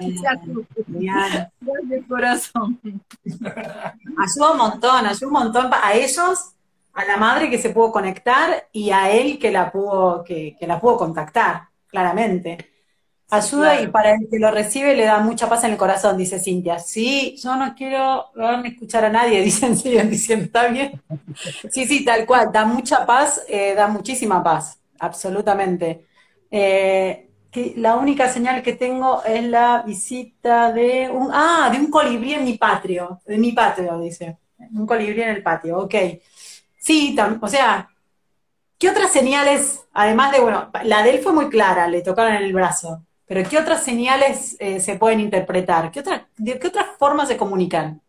corazón. Ayuda un montón, ayuda un montón a ellos, a la madre que se pudo conectar y a él que la pudo, que, la pudo contactar, claramente. Ayuda y para el que lo recibe le da mucha paz en el corazón, dice Cintia. Sí, yo no quiero escuchar a nadie, dicen, siguen diciendo, está bien. Sí, sí, tal cual, da mucha paz, eh, da muchísima paz, absolutamente. Eh, que la única señal que tengo es la visita de un, ah, de un colibrí en mi patio, de mi patio, dice. Un colibrí en el patio, ok. Sí, o sea, ¿qué otras señales, además de, bueno, la de él fue muy clara, le tocaron en el brazo, pero ¿qué otras señales eh, se pueden interpretar? ¿Qué ¿De qué otras formas se comunican?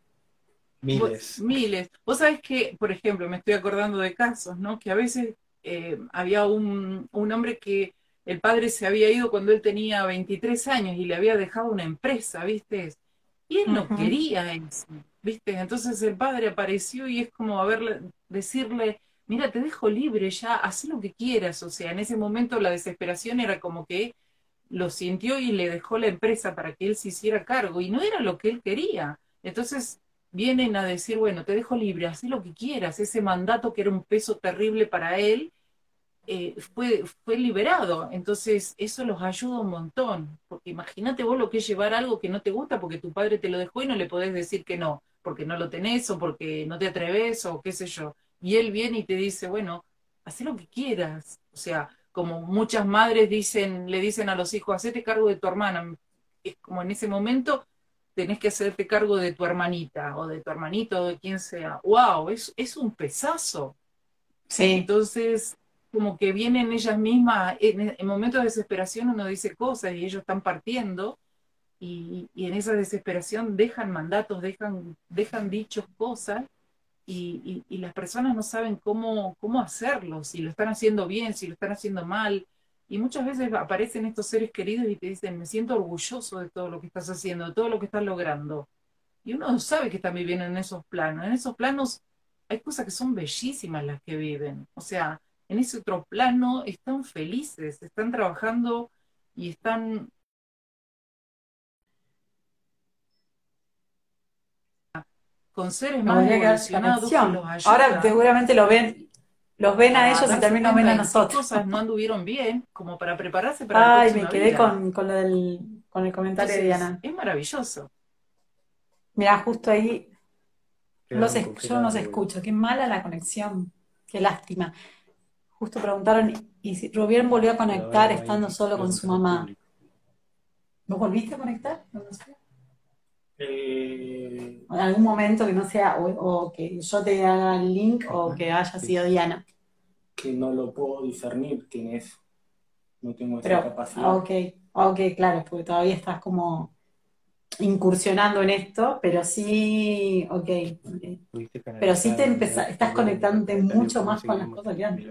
Miles. Miles. Vos sabés que, por ejemplo, me estoy acordando de casos, ¿no? Que a veces eh, había un, un hombre que el padre se había ido cuando él tenía 23 años y le había dejado una empresa, ¿viste? Y él no quería eso, ¿viste? Entonces el padre apareció y es como a verle, decirle, mira, te dejo libre ya, haz lo que quieras. O sea, en ese momento la desesperación era como que lo sintió y le dejó la empresa para que él se hiciera cargo y no era lo que él quería. Entonces vienen a decir, bueno, te dejo libre, haz lo que quieras. Ese mandato que era un peso terrible para él, eh, fue, fue liberado. Entonces, eso los ayuda un montón. Porque imagínate vos lo que es llevar algo que no te gusta porque tu padre te lo dejó y no le podés decir que no, porque no lo tenés o porque no te atreves o qué sé yo. Y él viene y te dice, bueno, haz lo que quieras. O sea, como muchas madres dicen, le dicen a los hijos, hacete cargo de tu hermana. Es como en ese momento tenés que hacerte cargo de tu hermanita o de tu hermanito o de quien sea. ¡Wow! Es, es un pesazo. Sí. Entonces, como que vienen ellas mismas, en, momentos de desesperación uno dice cosas y ellos están partiendo y, en esa desesperación dejan mandatos, dejan, dejan dichos cosas y, las personas no saben cómo, cómo hacerlo, si lo están haciendo bien, si lo están haciendo mal. Y muchas veces aparecen estos seres queridos y te dicen, me siento orgulloso de todo lo que estás haciendo, de todo lo que estás logrando. Y uno sabe que están viviendo en esos planos. En esos planos hay cosas que son bellísimas las que viven. O sea, en ese otro plano están felices, están trabajando y están con seres más evolucionados Ahora seguramente lo ven, los ven a ellos y también nos ven a nosotros. cosas no anduvieron bien como para prepararse para Ay, me quedé con, con, con el comentario de Diana. Es maravilloso. Mira, justo ahí los yo no se escucho. Qué mala la conexión. Qué lástima. Justo preguntaron, ¿y si Rubén volvió a conectar estando solo con su mamá? ¿No volviste a conectar? No, sé. Eh, en algún momento que no sea, o, que yo te haga el link o que haya sido Diana. Que no lo puedo discernir quién es. No tengo esa capacidad. Ok, ok, claro, porque todavía estás como incursionando en esto, pero sí, ok, Pero sí te estás conectándote mucho más con las cosas que antes.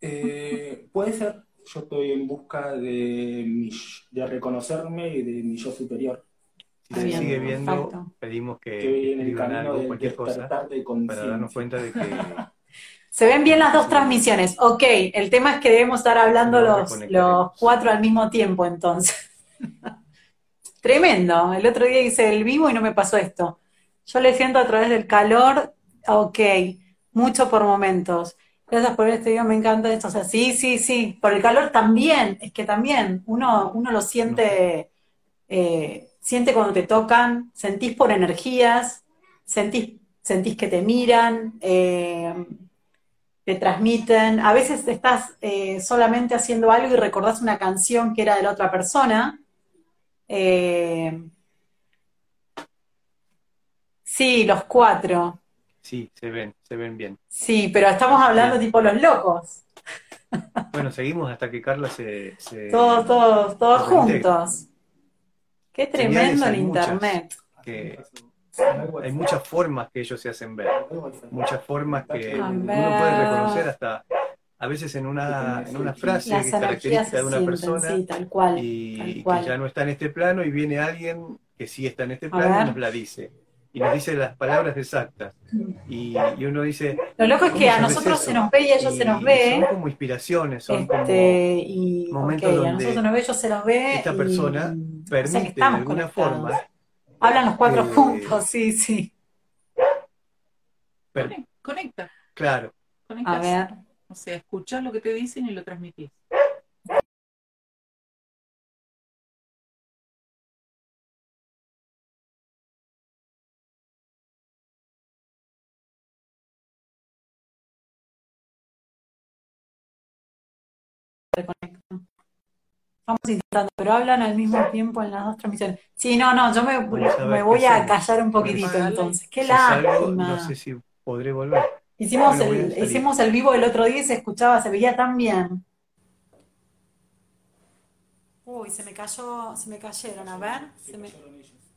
Eh, puede ser, yo estoy en busca de, de reconocerme y de mi yo superior. Si se sigue viendo, pedimos que, escriban algo, cualquier cosa, para darnos cuenta de que... Se ven bien las dos transmisiones. Ok, el tema es que debemos estar hablando los, los cuatro al mismo tiempo entonces. Tremendo. El otro día hice el vivo y no me pasó esto. Yo le siento a través del calor, ok, mucho por momentos. Gracias por este video, me encanta esto. O sea, sí, sí, sí. Por el calor también, es que también uno, uno lo siente, eh, siente cuando te tocan, sentís por energías, sentís, sentís que te miran, eh, te transmiten. A veces estás eh, solamente haciendo algo y recordás una canción que era de la otra persona. sí, los cuatro. Sí, se ven, se ven bien. Sí, pero estamos hablando tipo los locos. Bueno, seguimos hasta que Carla se... todos, todos, todos juntos. Qué tremendo el Internet. hay muchas formas que ellos se hacen ver, muchas formas que uno puede reconocer hasta a veces en una, en una frase que caracteriza de una persona y que ya no está en este plano y viene alguien que sí está en este plano y nos la dice y nos dice las palabras exactas. Y, uno dice... Lo loco es que a nosotros se nos ve y a ellos se nos ve. Son como inspiraciones, son como este, momentos donde a nosotros se nos ve, ellos se nos ve. Esta persona permite de alguna forma... Hablan los cuatro juntos, sí, sí. Conecta. Claro. A ver. O sea, escuchás lo que te dicen y lo transmitís. Estamos intentando, pero hablan al mismo tiempo en las dos transmisiones. Sí, no, no, yo me, voy a callar un poquitito entonces. Qué lástima. no sé si podré volver. Hicimos, el, hicimos el vivo el otro día y se escuchaba, se veía tan bien. Uy, se me cayó, se me cayeron, a ver.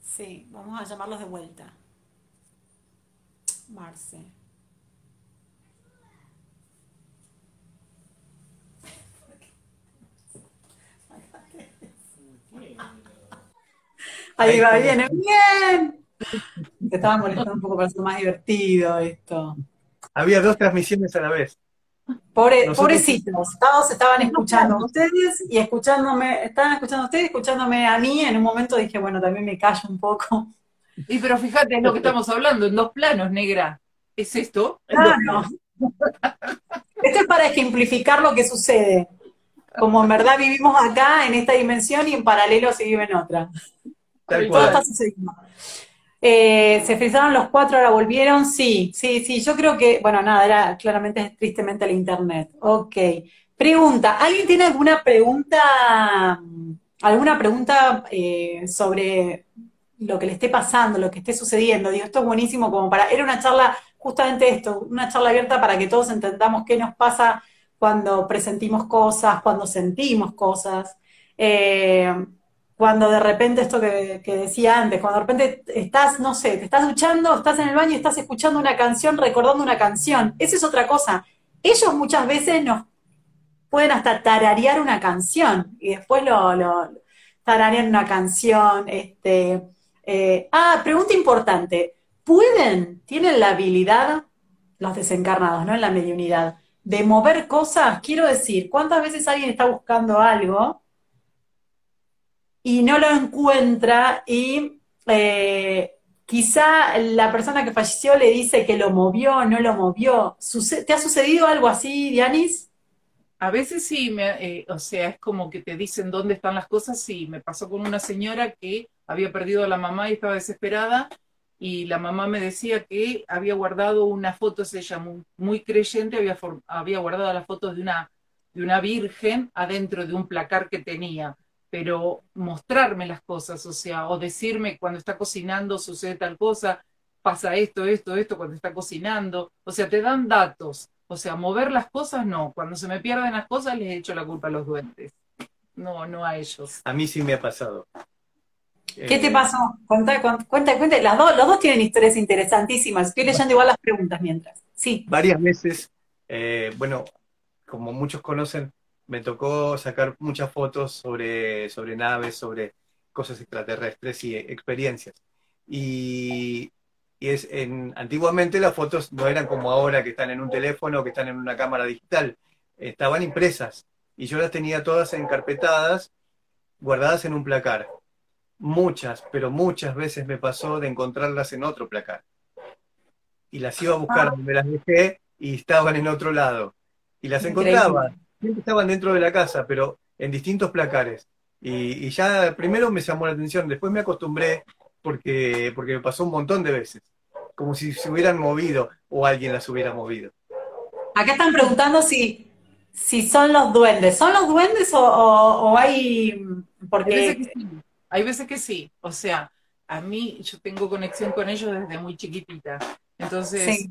Sí, vamos a llamarlos de vuelta. Marce. Ahí va, viene, bien. Te estaba molestando un poco para ser más divertido esto. Había dos transmisiones a la vez. pobrecitos, todos estaban escuchando a ustedes y escuchándome, estaban escuchando a ustedes, escuchándome a mí. En un momento dije, bueno, también me callo un poco. Y pero fíjate, es lo que estamos hablando, en dos planos, negra. ¿Es esto? Claro. Esto es para ejemplificar lo que sucede. Como en verdad vivimos acá, en esta dimensión, y en paralelo se vive en otra. Eh, se frisaron los cuatro, ahora volvieron. Sí, sí, sí. Yo creo que, bueno, nada, era claramente tristemente el internet. Ok. Pregunta, ¿alguien tiene alguna pregunta, alguna pregunta eh, sobre lo que le esté pasando, lo que esté sucediendo? Digo, esto es buenísimo como para, era una charla, justamente esto, una charla abierta para que todos entendamos qué nos pasa cuando presentimos cosas, cuando sentimos cosas. Eh, cuando de repente esto que, decía antes, cuando de repente estás, no sé, te estás duchando, estás en el baño y estás escuchando una canción, recordando una canción. Esa es otra cosa. Ellos muchas veces nos pueden hasta tararear una canción y después lo, lo tararean una canción. Este, eh, ah, pregunta importante. ¿Pueden, tienen la habilidad, los desencarnados, ¿no? En la mediunidad, de mover cosas? Quiero decir, ¿cuántas veces alguien está buscando algo? Y no lo encuentra y eh, quizá la persona que falleció le dice que lo movió, no lo movió. ¿Te ha sucedido algo así, Dianis? A veces sí, me, eh, o sea, es como que te dicen dónde están las cosas. Sí, me pasó con una señora que había perdido a la mamá y estaba desesperada y la mamá me decía que había guardado una foto, es ella muy, muy creyente, había, había guardado las fotos de una, de una virgen adentro de un placar que tenía pero mostrarme las cosas, o sea, o decirme cuando está cocinando sucede tal cosa, pasa esto, esto, esto cuando está cocinando, o sea, te dan datos, o sea, mover las cosas no, cuando se me pierden las cosas les echo la culpa a los duendes, no, no a ellos. A mí sí me ha pasado. ¿Qué te eh, pasó? Cuenta, cuenta, cuenta. Las dos, los dos tienen historias interesantísimas. Estoy leyendo igual las preguntas mientras. Sí. Varias veces, eh, bueno, como muchos conocen, me tocó sacar muchas fotos sobre, sobre naves, sobre cosas extraterrestres y experiencias. Y, es en, antiguamente las fotos no eran como ahora, que están en un teléfono, que están en una cámara digital, estaban impresas y yo las tenía todas encarpetadas, guardadas en un placar. Muchas, pero muchas veces me pasó de encontrarlas en otro placar. Y las iba a buscar ah. donde las dejé y estaban en otro lado. Y las encontraba. Siempre estaban dentro de la casa, pero en distintos placares. Y, ya primero me llamó la atención, después me acostumbré porque, porque me pasó un montón de veces. Como si se hubieran movido o alguien las hubiera movido. Acá están preguntando si, si son los duendes. ¿Son los duendes o, hay...? Porque... Hay veces, que sí. hay veces que sí. O sea, a mí yo tengo conexión con ellos desde muy chiquitita. Entonces,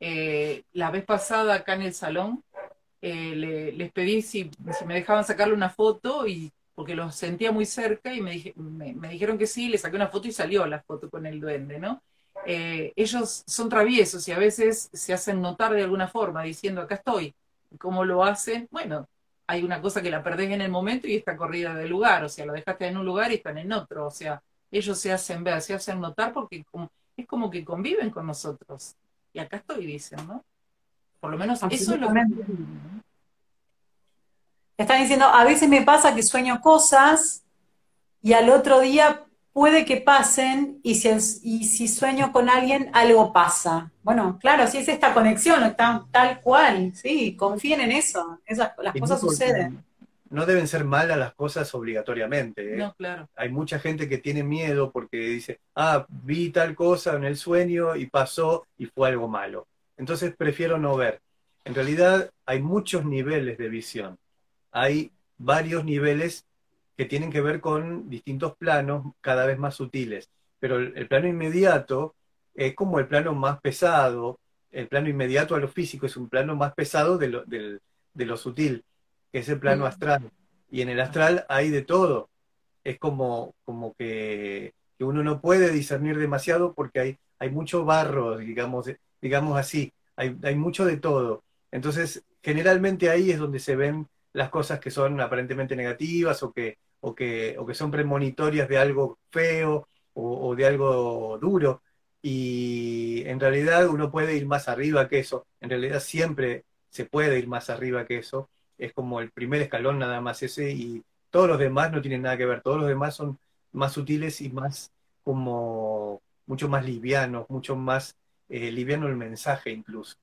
eh, la vez pasada acá en el salón eh, les pedí si, me dejaban sacarle una foto y porque los sentía muy cerca y me, me, dijeron que sí, le saqué una foto y salió la foto con el duende, ¿no? Eh, ellos son traviesos y a veces se hacen notar de alguna forma diciendo acá estoy. ¿Cómo lo hacen? Bueno, hay una cosa que la perdés en el momento y está corrida del lugar, o sea, lo dejaste en un lugar y están en otro, o sea, ellos se hacen ver, se hacen notar porque es como que conviven con nosotros. Y acá estoy, dicen, ¿no? Por lo menos eso es lo que... Están diciendo, a veces me pasa que sueño cosas y al otro día puede que pasen y si, y si sueño con alguien, algo pasa. Bueno, claro, si es esta conexión, está tal cual, sí, confíen en eso, Esas, las cosas suceden. No deben ser malas las cosas obligatoriamente. ¿eh? No, claro. Hay mucha gente que tiene miedo porque dice, ah, vi tal cosa en el sueño y pasó y fue algo malo. Entonces prefiero no ver. En realidad hay muchos niveles de visión. Hay varios niveles que tienen que ver con distintos planos cada vez más sutiles. Pero el, plano inmediato es como el plano más pesado. El plano inmediato a lo físico es un plano más pesado de lo, de lo sutil, que es el plano mm. astral. Y en el astral hay de todo. Es como, como que, que uno no puede discernir demasiado porque hay, hay mucho barro, digamos, digamos así hay, hay mucho de todo. Entonces, generalmente ahí es donde se ven las cosas que son aparentemente negativas o que, o que, o que son premonitorias de algo feo o, de algo duro. Y en realidad uno puede ir más arriba que eso. En realidad siempre se puede ir más arriba que eso. Es como el primer escalón nada más ese y todos los demás no tienen nada que ver. Todos los demás son más sutiles y más como mucho más livianos, mucho más eh, liviano el mensaje incluso.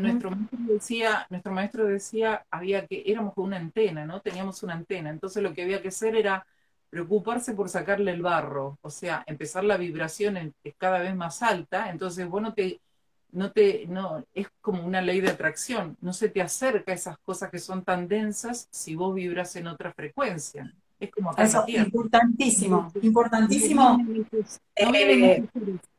Nuestro maestro decía, nuestro maestro decía, había que, éramos con una antena, ¿no? Teníamos una antena. Entonces lo que había que hacer era preocuparse por sacarle el barro, o sea, empezar la vibración en, es cada vez más alta, entonces bueno te, no te, no, es como una ley de atracción, no se te acerca a esas cosas que son tan densas si vos vibras en otra frecuencia. Es como Eso, importantísimo, importantísimo. Eh,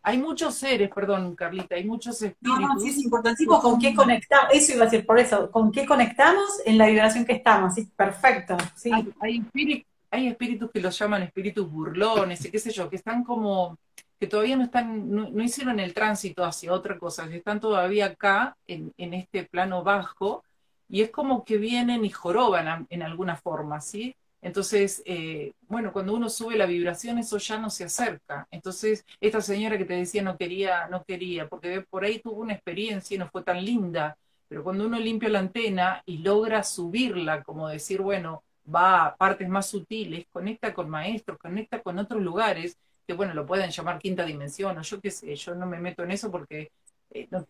hay muchos seres, perdón, Carlita, hay muchos espíritus. No, no, sí es importantísimo con qué conectamos, eso iba a decir por eso, con qué conectamos en la vibración que estamos, sí, perfecto. Sí. Hay, espíritus, que los llaman espíritus burlones y qué sé yo, que están como, que todavía no están, no, hicieron el tránsito hacia otra cosa, que están todavía acá, en, en este plano bajo, y es como que vienen y joroban en alguna forma, ¿sí? Entonces, eh, bueno, cuando uno sube la vibración, eso ya no se acerca. Entonces, esta señora que te decía no quería, no quería, porque por ahí tuvo una experiencia y no fue tan linda. Pero cuando uno limpia la antena y logra subirla, como decir, bueno, va a partes más sutiles, conecta con maestros, conecta con otros lugares, que bueno, lo pueden llamar quinta dimensión, o yo qué sé, yo no me meto en eso porque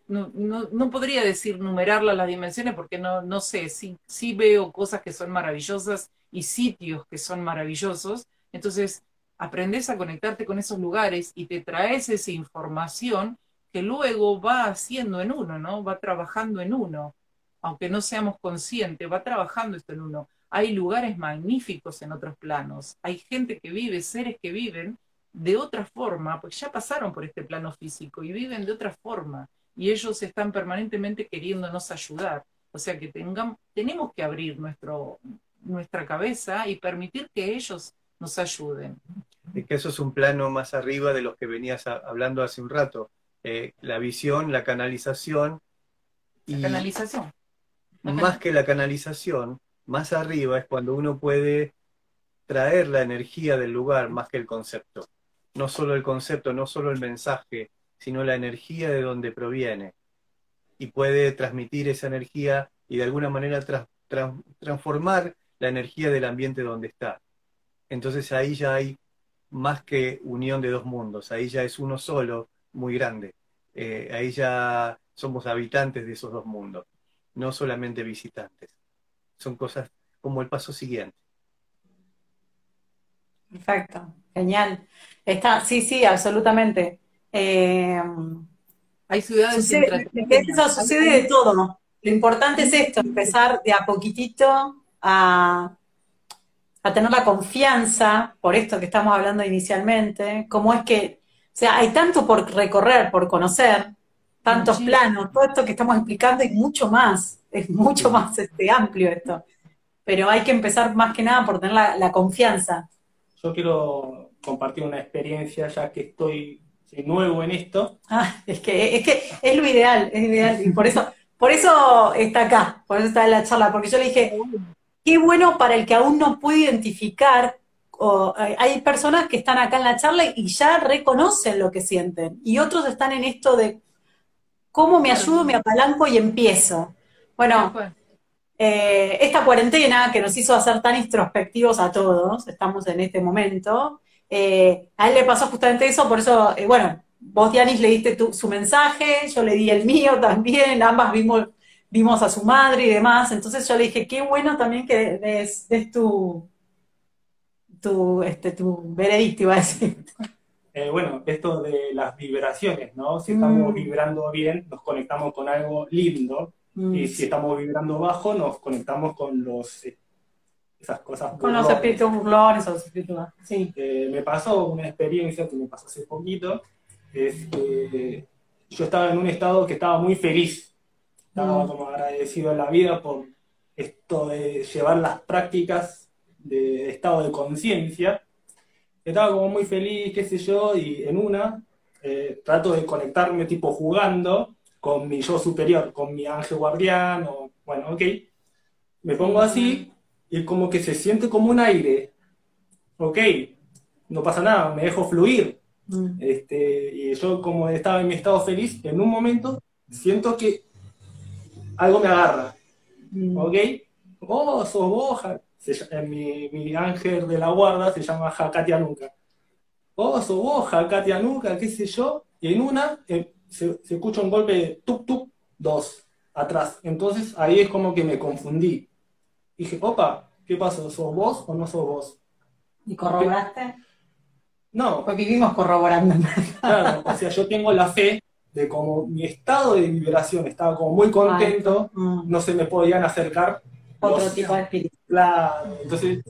no, no, no, podría decir numerarlas las dimensiones porque no, no sé, sí, sí veo cosas que son maravillosas y sitios que son maravillosos, entonces aprendes a conectarte con esos lugares y te traes esa información que luego va haciendo en uno, ¿no? Va trabajando en uno, aunque no seamos conscientes, va trabajando esto en uno. hay lugares magníficos en otros planos, hay gente que vive, seres que viven de otra forma, porque ya pasaron por este plano físico y viven de otra forma, y ellos están permanentemente queriéndonos ayudar. O sea que tengamos, tenemos que abrir nuestro, nuestra cabeza y permitir que ellos nos ayuden. Es que eso es un plano más arriba de los que venías hablando hace un rato. Eh, la visión, la canalización. La canalización. más que la canalización, más arriba es cuando uno puede traer la energía del lugar más que el concepto. No solo el concepto, no solo el mensaje, sino la energía de donde proviene. Y puede transmitir esa energía y de alguna manera transformar la energía del ambiente donde está. Entonces ahí ya hay más que unión de dos mundos, ahí ya es uno solo, muy grande. Eh, ahí ya somos habitantes de esos dos mundos, no solamente visitantes son cosas como el paso siguiente. Perfecto, genial. Está, sí, sí, absolutamente. Eh, Hay ciudades sucede, eso sucede de todo. Lo importante es esto, empezar de a poquitito a, a tener la confianza, por esto que estamos hablando inicialmente, como es que, o sea, hay tanto por recorrer, por conocer, tantos planos, todo esto que estamos explicando y mucho más, es mucho más este, amplio esto. Pero hay que empezar más que nada por tener la, confianza. Yo quiero compartir una experiencia ya que estoy nuevo en esto. Ah, es que, es que es lo ideal, es ideal. Y por eso, por eso está acá, por eso está en la charla, porque yo le dije, qué bueno para el que aún no puede identificar o, eh, hay personas que están acá en la charla y ya reconocen lo que sienten, y otros están en esto de ¿Cómo me ayudo, me apalanco y empiezo? Bueno, eh, esta cuarentena que nos hizo hacer tan introspectivos a todos, estamos en este momento, eh, a él le pasó justamente eso, por eso, eh, bueno, vos, Dianis, le diste su mensaje, yo le di el mío también, ambas vimos, vimos a su madre y demás, entonces yo le dije, qué bueno también que des, tu, tu, este, tu veredicto, iba a decir. Eh, bueno, esto de las vibraciones, ¿no? Si estamos mm. vibrando bien, nos conectamos con algo lindo, mm. y si estamos vibrando bajo, nos conectamos con los eh, esas cosas Con los espíritus burlones los espíritus, sí. Eh, me pasó una experiencia que me pasó hace poquito, es que yo estaba en un estado que estaba muy feliz, estaba mm. como agradecido a la vida por esto de llevar las prácticas de estado de conciencia, estaba como muy feliz, qué sé yo, y en una eh, trato de conectarme tipo jugando con mi yo superior, con mi ángel guardián, o bueno, ok, me pongo así y como que se siente como un aire, ok, no pasa nada, me dejo fluir. Mm. Este, y yo como estaba en mi estado feliz, en un momento siento que algo me agarra, mm. ok, oh, sos vos, mi, mi, ángel de la guarda se llama Jakatia Nuca. Oh, sos vos, Jakatia Nuca, qué sé yo. Y en una eh, se, escucha un golpe de tuk tuk, dos, atrás. Entonces ahí es como que me confundí. Dije, opa, ¿qué pasó? ¿Sos vos o no sos vos? ¿Y corroboraste? No. Pues vivimos corroborando. Claro, o sea, yo tengo la fe de como mi estado de vibración estaba como muy contento, mm. no se me podían acercar otro tipo de espíritu. Claro, entonces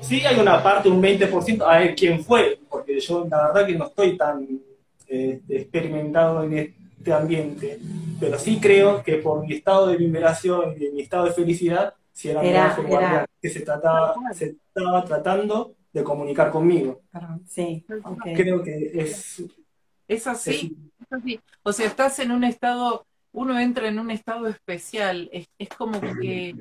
sí hay una parte, un 20%, a ver quién fue, porque yo la verdad que no estoy tan eh, experimentado en este ambiente, pero sí creo que por mi estado de vibración y de mi estado de felicidad, si era, era, que se trataba, se estaba tratando de comunicar conmigo. Sí, creo que es... Es así, es así. O sea, estás en un estado, uno entra en un estado especial, es, es como que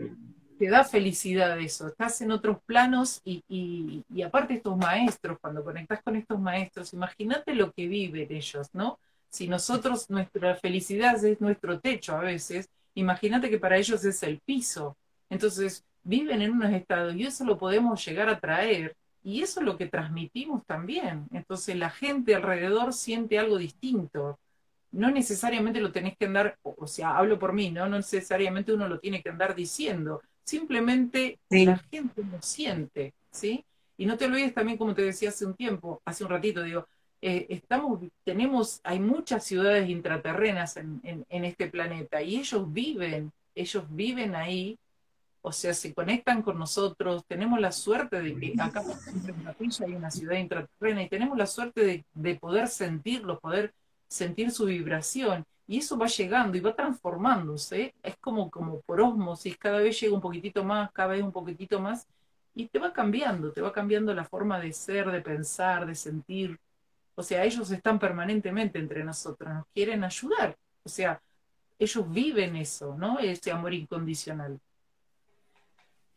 te da felicidad eso, estás en otros planos y, y, aparte estos maestros, cuando conectas con estos maestros, imagínate lo que viven ellos, ¿no? Si nosotros, nuestra felicidad es nuestro techo a veces, imagínate que para ellos es el piso. Entonces, viven en unos estados y eso lo podemos llegar a traer y eso es lo que transmitimos también. Entonces, la gente alrededor siente algo distinto. No necesariamente lo tenés que andar, o sea, hablo por mí, ¿no? No necesariamente uno lo tiene que andar diciendo, simplemente la gente lo siente, ¿sí? Y no te olvides también, como te decía hace un tiempo, hace un ratito, digo, eh, estamos, tenemos, hay muchas ciudades intraterrenas en, en, este planeta y ellos viven, ellos viven ahí o sea, se conectan con nosotros, tenemos la suerte de que acá en Capilla hay una ciudad intraterrena y tenemos la suerte de, de poder sentirlo, poder sentir su vibración. Y eso va llegando y va transformándose, es como, como por osmosis, cada vez llega un poquitito más, cada vez un poquitito más, y te va cambiando, te va cambiando la forma de ser, de pensar, de sentir. O sea, ellos están permanentemente entre nosotros, nos quieren ayudar. O sea, ellos viven eso, ¿no? Ese amor incondicional.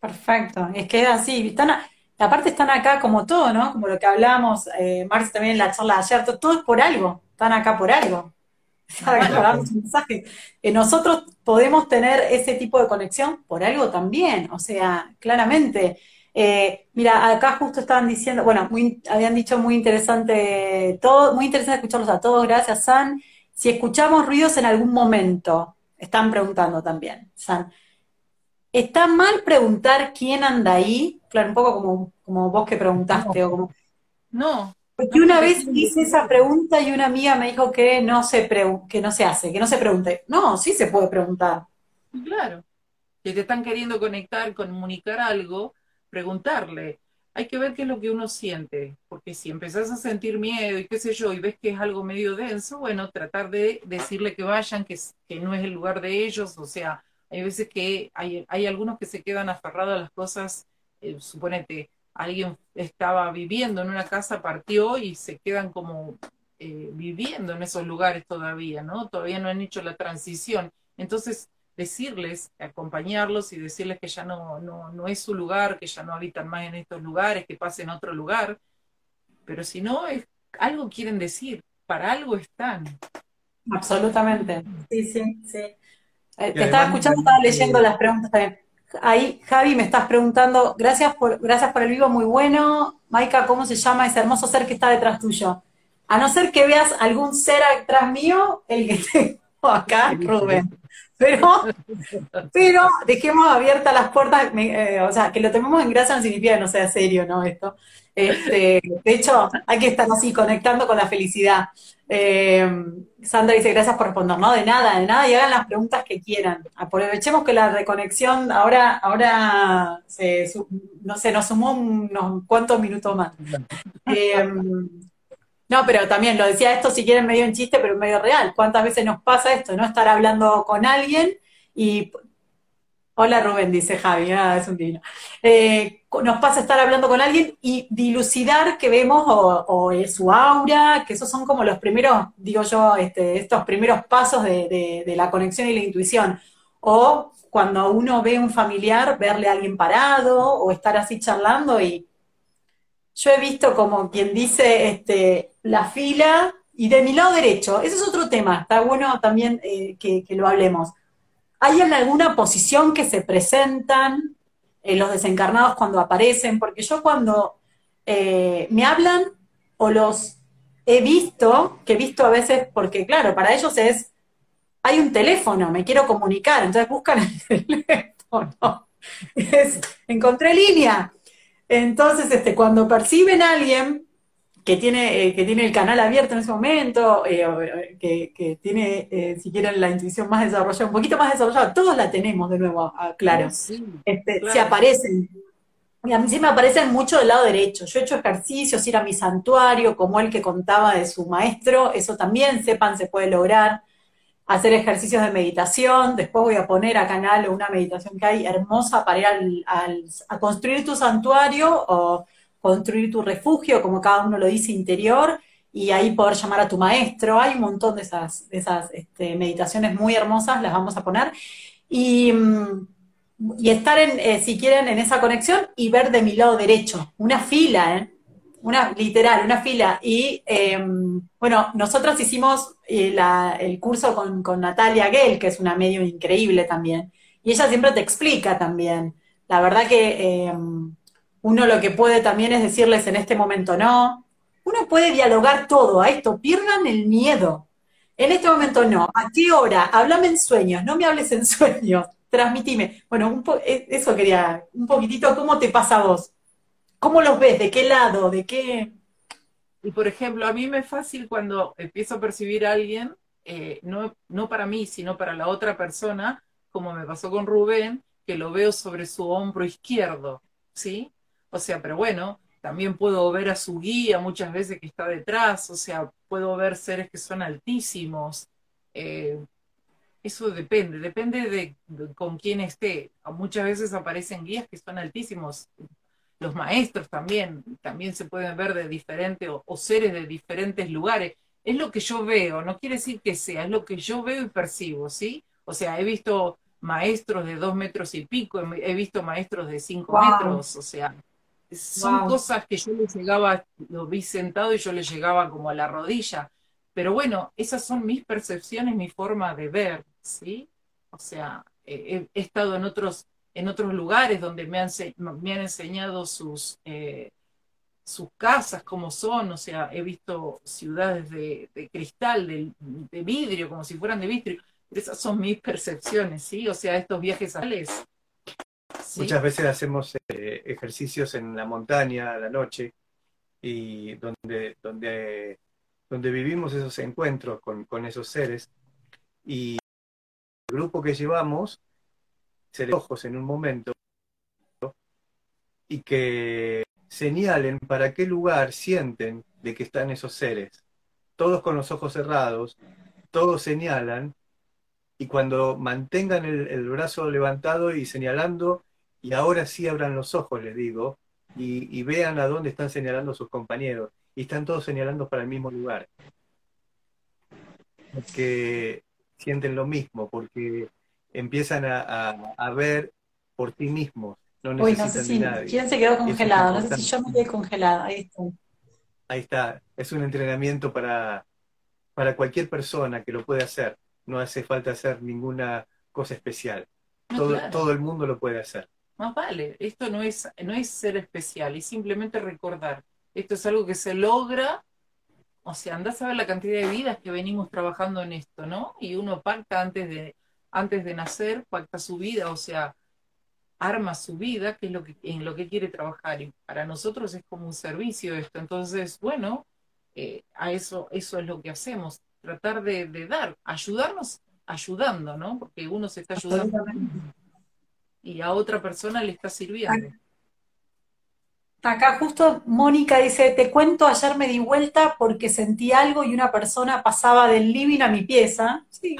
Perfecto, es que así. Están aparte están acá como todo, ¿no? Como lo que hablamos, eh, Marx también en la charla de ayer, todo, es por algo, están acá por algo. Nosotros podemos tener ese tipo de conexión por algo también, o sea, claramente. Eh, mira, acá justo estaban diciendo, bueno, habían dicho muy interesante todo, muy interesante escucharlos a todos, gracias San. Si escuchamos ruidos en algún momento, están preguntando también, San. ¿Está mal preguntar quién anda ahí? Claro, un poco como, como vos que preguntaste, o como. No. Porque una vez hice esa pregunta y una amiga me dijo que no se que no se hace, que no se pregunte. No, sí se puede preguntar. Claro. Si te están queriendo conectar, comunicar algo, preguntarle. Hay que ver qué es lo que uno siente, porque si empezás a sentir miedo y qué sé yo, y ves que es algo medio denso, bueno, tratar de decirle que vayan, que, no es el lugar de ellos, o sea, hay veces que hay, hay algunos que se quedan aferrados a las cosas, eh, suponete, alguien estaba viviendo en una casa, partió y se quedan como eh, viviendo en esos lugares todavía, ¿no? Todavía no han hecho la transición. Entonces, decirles, acompañarlos y decirles que ya no, no, no es su lugar, que ya no habitan más en estos lugares, que pasen a otro lugar. Pero si no, es, algo quieren decir, para algo están. Absolutamente. Sí, sí, sí. Eh, te estaba escuchando, estaba leyendo las preguntas también. Ahí, Javi, me estás preguntando, gracias por, gracias por el vivo, muy bueno. Maika, ¿cómo se llama ese hermoso ser que está detrás tuyo? A no ser que veas algún ser atrás mío, el que tengo acá, Rubén. Pero, pero dejemos abiertas las puertas, eh, o sea, que lo tomemos en gracia no significa que no sea serio, ¿no? Esto. Este, de hecho, hay que estar así, conectando con la felicidad. Eh, Sandra dice, gracias por responder. No, de nada, de nada, y hagan las preguntas que quieran. Aprovechemos que la reconexión ahora, ahora se, no sé, nos sumó unos cuantos minutos más. Eh, no, pero también lo decía esto si quieren medio en chiste, pero medio real. ¿Cuántas veces nos pasa esto? No estar hablando con alguien y Hola Rubén, dice Javi, ah, es un divino. Eh, nos pasa estar hablando con alguien y dilucidar que vemos o, es su aura, que esos son como los primeros, digo yo, este, estos primeros pasos de, la conexión y la intuición. O cuando uno ve un familiar, verle a alguien parado o estar así charlando y yo he visto como quien dice este, la fila y de mi lado derecho, ese es otro tema, está bueno también eh, que lo hablemos ¿Hay alguna posición que se presentan eh, los desencarnados cuando aparecen? Porque yo cuando eh, me hablan o los he visto, que he visto a veces, porque claro, para ellos es, hay un teléfono, me quiero comunicar, entonces buscan el teléfono. encontré línea. Entonces, este, cuando perciben a alguien, que tiene, eh, que tiene el canal abierto en ese momento, eh, que, tiene, eh, si quieren, la intuición más desarrollada, un poquito más desarrollada, todos la tenemos de nuevo, ah, claro. este, Se aparecen. Y a mí sí me aparecen mucho del lado derecho. Yo he hecho ejercicios, ir a mi santuario, como el que contaba de su maestro, eso también, sepan, se puede lograr. Hacer ejercicios de meditación, después voy a poner a canal una meditación que hay hermosa para ir al, a construir tu santuario o construir tu refugio, como cada uno lo dice, interior, y ahí poder llamar a tu maestro. Hay un montón de esas, esas este, meditaciones muy hermosas, las vamos a poner. Y, mm, estar, en, eh, si quieren, en esa conexión y ver de mi lado derecho, una fila, ¿eh? Una, literal, una fila. Y em, bueno, nosotros hicimos eh, el curso con, con Natalia Gell, que es una medio increíble también. Y ella siempre te explica también. La verdad que em, uno lo que puede también es decirles en este momento no. Uno puede dialogar todo a esto, pierdan el miedo. En este momento no. ¿A qué hora? Háblame en sueños, no me hables en sueños. Transmitime. Bueno, e, eso quería, un poquitito, ¿cómo te pasa a vos? ¿Cómo los ves? ¿De qué lado? ¿De qué? Y por ejemplo, a mí me es fácil cuando empiezo a percibir a alguien, eh, no, no para mí, sino para la otra persona, como me pasó con Rubén, que lo veo sobre su hombro izquierdo, ¿sí? O sea, pero bueno, también puedo ver a su guía muchas veces que está detrás, o sea, puedo ver seres que son altísimos. Eh, eso depende, depende de, con quién esté. Muchas veces aparecen guías que son altísimos. Los maestros también, también se pueden ver de diferentes, o, seres de diferentes lugares. Es lo que yo veo, no quiere decir que sea, es lo que yo veo y percibo, ¿sí? O sea, he visto maestros de dos metros y pico, he visto maestros de cinco metros, o sea, son cosas que yo le llegaba, lo vi sentado y yo le llegaba como a la rodilla. Pero bueno, esas son mis percepciones, mi forma de ver. ¿sí? O sea, he, estado en otros, en otros lugares donde me han, me han enseñado sus, eh, sus casas, como son, o sea, he visto ciudades de, cristal, de, vidrio, como si fueran de vidrio. Esas son mis percepciones, ¿sí? O sea, estos viajes a Muchas veces hacemos eh, ejercicios en la montaña a la noche y donde, donde, donde vivimos esos encuentros con, con esos seres y grupo que llevamos se ojos en un momento y que señalen para qué lugar sienten de que están esos seres. Todos con los ojos cerrados, todos señalan y cuando mantengan el, brazo levantado y señalando, y ahora sí abran los ojos, les digo, y, y, vean a dónde están señalando sus compañeros. Y están todos señalando para el mismo lugar. Porque sienten lo mismo, porque empiezan a, ver por ti mismos. No necesitan Uy, no sé si, nadie. ¿Quién se quedó congelado? No sé si yo me quedé congelada. Ahí está. Ahí está. Es un entrenamiento para, para cualquier persona que lo puede hacer. No hace falta hacer ninguna cosa especial. todo, todo el mundo lo puede hacer. Más vale. Esto no es, no es ser especial, es simplemente recordar. Esto es algo que se logra o sea, andás a ver la cantidad de vidas que venimos trabajando en esto, ¿no? Y uno pacta antes de, antes de nacer, pacta su vida, o sea, arma su vida, que es lo que, en lo que quiere trabajar. Y para nosotros es como un servicio esto. Entonces, bueno, eh, a eso, eso es lo que hacemos, tratar de, de, dar, ayudarnos ayudando, ¿no? Porque uno se está ayudando y a otra persona le está sirviendo. Acá justo Mónica dice, te cuento, ayer me di vuelta porque sentí algo y una persona pasaba del living a mi pieza. Sí.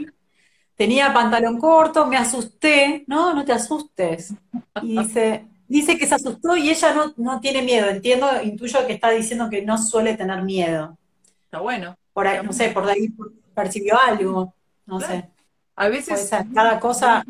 Tenía pantalón corto, me asusté. No, no te asustes. Y dice, dice que se asustó y ella no, no tiene miedo. Entiendo, intuyo que está diciendo que no suele tener miedo. Está bueno. Por ahí, no sé, por ahí percibió algo. No sé. A veces cada cosa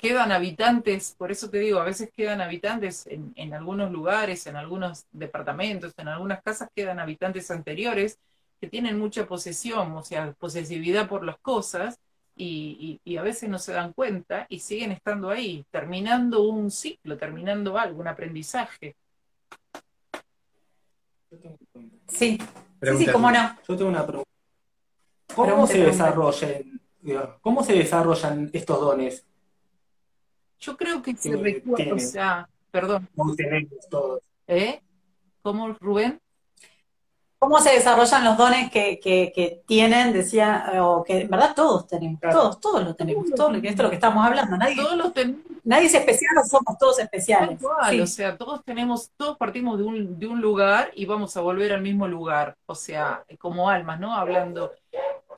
quedan habitantes, por eso te digo, a veces quedan habitantes en, algunos lugares, en algunos departamentos, en algunas casas quedan habitantes anteriores que tienen mucha posesión, o sea, posesividad por las cosas, y, a veces no se dan cuenta y siguen estando ahí, terminando un ciclo, terminando algo, un aprendizaje. Sí, sí, sí, cómo no. Yo tengo una pregunta. ¿Cómo se desarrollan, cómo se desarrollan estos dones? Yo creo que se recuerda, o sea, perdón. todos. ¿Eh? ¿Cómo, Rubén? ¿Cómo se desarrollan los dones que, que, tienen, decía, o que en verdad todos tenemos, todos, todos lo tenemos, todos, esto es lo que estamos hablando, nadie, todos los nadie es especial, somos todos especiales. O sea, todos tenemos, todos partimos de un, de un lugar y vamos a volver al mismo lugar, o sea, como almas, ¿no? Hablando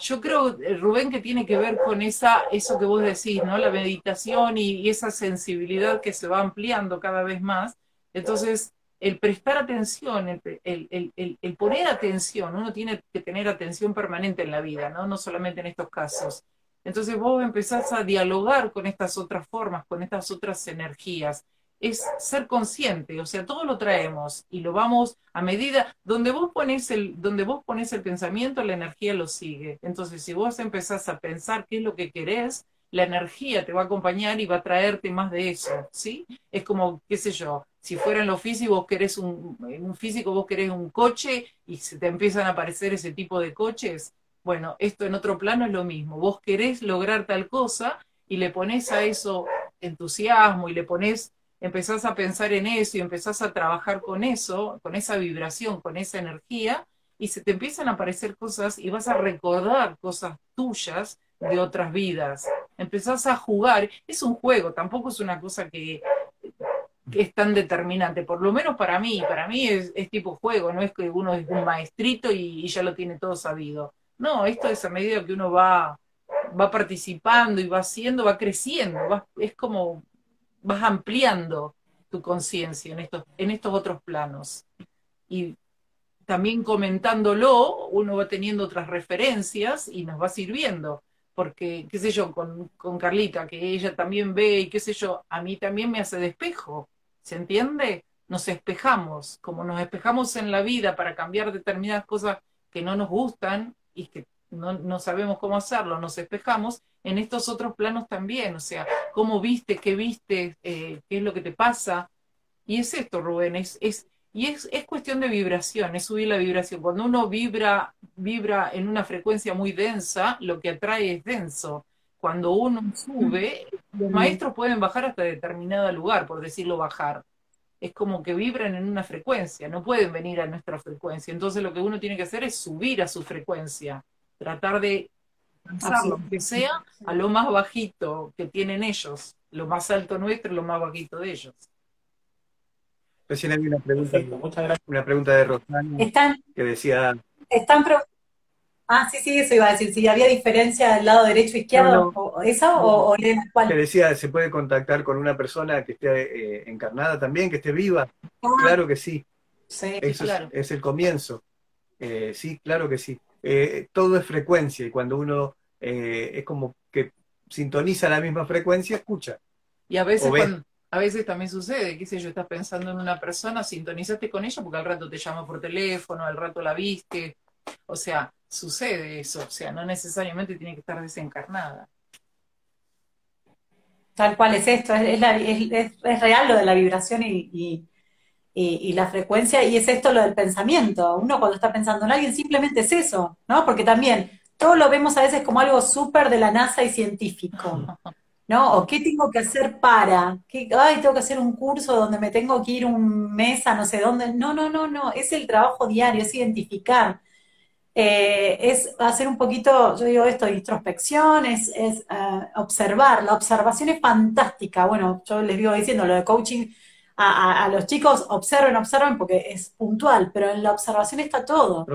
yo creo, eh, Rubén, que tiene que ver con esa, eso que vos decís, ¿no? La meditación y, esa sensibilidad que se va ampliando cada vez más. Entonces, el prestar atención, el, poner atención, uno tiene que tener atención permanente en la vida, ¿no? No solamente en estos casos. Entonces vos empezás a dialogar con estas otras formas, con estas otras energías es ser consciente, o sea, todo lo traemos y lo vamos a medida, donde vos pones el, donde vos pones el pensamiento, la energía lo sigue. Entonces, si vos empezás a pensar qué es lo que querés, la energía te va a acompañar y va a traerte más de eso, ¿sí? Es como, qué sé yo, si fuera en lo físico, vos querés un, un físico vos querés un coche y se te empiezan a aparecer ese tipo de coches, bueno, esto en otro plano es lo mismo. Vos querés lograr tal cosa y le pones a eso entusiasmo y le pones empezás a pensar en eso y empezás a trabajar con eso, con esa vibración, con esa energía, y se te empiezan a aparecer cosas y vas a recordar cosas tuyas de otras vidas. empezás a jugar, es un juego, tampoco es una cosa que, es tan determinante, por lo menos para mí, para mí es, tipo juego, no es que uno es un maestrito y, ya lo tiene todo sabido. No, esto es a medida que uno va, va participando y va haciendo, va creciendo, es como vas ampliando tu conciencia en estos, en estos otros planos. Y también comentándolo, uno va teniendo otras referencias y nos va sirviendo. Porque, qué sé yo, con, con Carlita, que ella también ve y qué sé yo, a mí también me hace despejo. ¿Se entiende? Nos espejamos, como nos espejamos en la vida para cambiar determinadas cosas que no nos gustan y que no, sabemos cómo hacerlo, nos espejamos en estos otros planos también, o sea, cómo viste, qué viste, eh, qué es lo que te pasa. Y es esto, Rubén, es, es, y es, es cuestión de vibración, es subir la vibración. Cuando uno vibra, vibra en una frecuencia muy densa, lo que atrae es denso. Cuando uno sube, los maestros pueden bajar hasta determinado lugar, por decirlo bajar. Es como que vibran en una frecuencia, no pueden venir a nuestra frecuencia. Entonces lo que uno tiene que hacer es subir a su frecuencia, tratar de lo que sea a lo más bajito que tienen ellos, lo más alto nuestro y lo más bajito de ellos. Recién había una pregunta, una pregunta de Rosana que decía... Están Ah, sí, sí, eso iba a decir, si había diferencia del lado derecho e izquierdo, o ¿eso o, cuál? Que decía, ¿se puede contactar con una persona que esté eh, encarnada también, que esté viva? Ah. claro que sí. Sí, Eso claro. es, el comienzo. Eh, sí, claro que sí. Eh, todo es frecuencia y cuando uno es como que sintoniza la misma frecuencia, escucha. Y a veces cuando, a veces también sucede, qué sé yo, estás pensando en una persona, sintonizaste con ella porque al rato te llama por teléfono, al rato la viste, o sea, sucede eso, o sea, no necesariamente tiene que estar desencarnada. Tal cual es esto, es, real lo de la vibración y, la frecuencia, y es esto lo del pensamiento. Uno cuando está pensando en alguien simplemente es eso, ¿no? Porque también todo lo vemos a veces como algo súper de la NASA y científico. ¿no? O qué tengo que hacer para, ¿Qué, ay, tengo que hacer un curso donde me tengo que ir un mes a no sé dónde. No, no, no, no, es el trabajo diario, es identificar. Eh, es hacer un poquito, yo digo esto, introspección, es, es eh, observar. La observación es fantástica. Bueno, yo les digo diciendo lo de coaching a, los chicos, observen, observen, porque es puntual, pero en la observación está todo.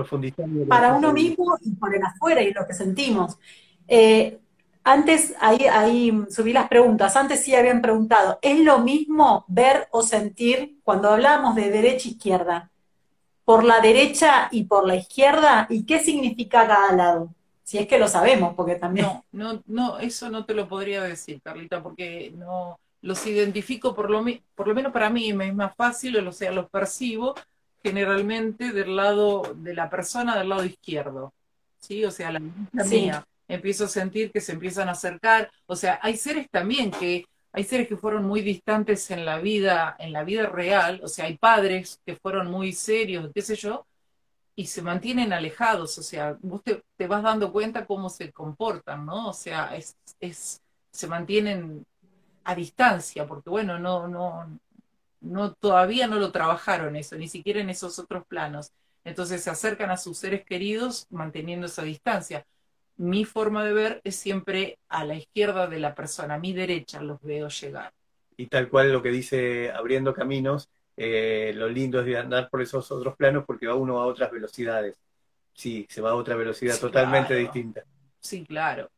Para uno mismo y por el afuera y lo que sentimos. Eh, antes, ahí, ahí subí las preguntas, antes sí habían preguntado, ¿es lo mismo ver o sentir cuando hablamos de derecha e izquierda? ¿Por la derecha y por la izquierda? ¿Y qué significa cada lado? Si es que lo sabemos, porque también... No, no, no, eso no te lo podría decir, Carlita, porque no los identifico, por lo, por lo menos para mí me es más fácil, o sea, los percibo generalmente del lado de la persona del lado izquierdo, ¿sí? O sea, la mía empiezo a sentir que se empiezan a acercar. O sea, hay seres también que, hay seres que fueron muy distantes en la vida, en la vida real, o sea, hay padres que fueron muy serios, qué sé yo, y se mantienen alejados, o sea, vos te, vas dando cuenta cómo se comportan, ¿no? O sea, es, es, se mantienen a distancia, porque bueno, no, no, no, todavía no lo trabajaron eso, ni siquiera en esos otros planos. Entonces se acercan a sus seres queridos manteniendo esa distancia mi forma de ver es siempre a la izquierda de la persona, a mi derecha los veo llegar. Y tal cual lo que dice Abriendo Caminos, eh, lo lindo es andar por esos otros planos porque va uno a otras velocidades. Sí, se va a otra velocidad totalmente distinta. Sí, claro.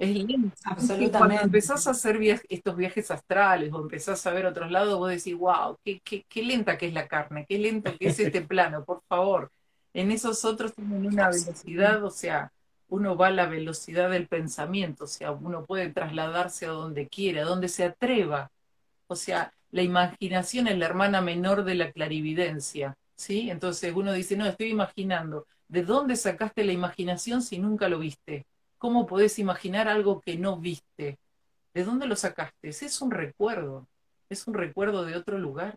Es lindo. Absolutamente. Cuando empezás a hacer estos viajes astrales o empezás a ver otros lados, vos decís, wow, qué, qué, qué lenta que es la carne, qué lento que es este plano, por favor. En esos otros tienen una velocidad, o sea, uno va a la velocidad del pensamiento, o sea, uno puede trasladarse a donde quiera, a donde se atreva. O sea, la imaginación es la hermana menor de la clarividencia, ¿sí? Entonces uno dice, no, estoy imaginando. ¿De dónde sacaste la imaginación si nunca lo viste? ¿Cómo podés imaginar algo que no viste? ¿De dónde lo sacaste? Es un recuerdo, es un recuerdo de otro lugar.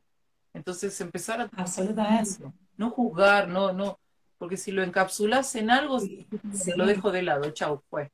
Entonces empezar a... Absolutamente. No juzgar, no, no, porque si lo encapsulas en algo, lo dejo de lado, chau, fue.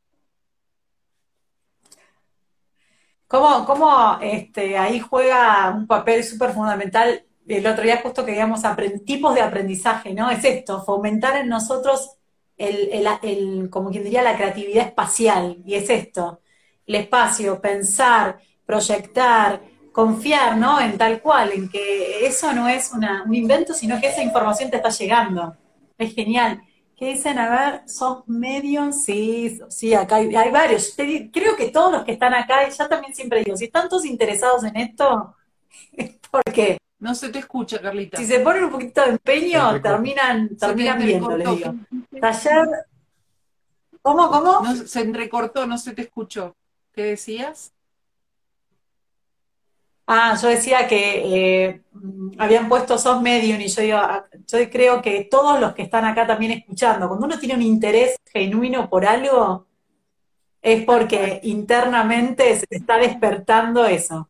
¿Cómo, cómo este, ahí juega un papel súper fundamental? El otro día justo que digamos tipos de aprendizaje, ¿no? Es esto, fomentar en nosotros el, como quien diría, la creatividad espacial, y es esto. el espacio, pensar, proyectar, confiar, ¿no? En tal cual, en que eso no es un invento, sino que esa información te está llegando. Es genial. ¿Qué dicen? A ver, ¿sos medium? Sí, sí, acá hay, varios. creo que todos los que están acá, y ya también siempre digo, si están todos interesados en esto, es porque... No se te escucha, Carlita. Si se ponen un poquito de empeño, terminan, terminan viendo, les digo. Taller... ¿Cómo, cómo? se entrecortó, no se te escuchó. ¿Qué decías? Ah, yo decía que eh, habían puesto sos medium y yo digo, ah, yo creo que todos los que están acá también escuchando, cuando uno tiene un interés genuino por algo, es porque internamente se está despertando eso.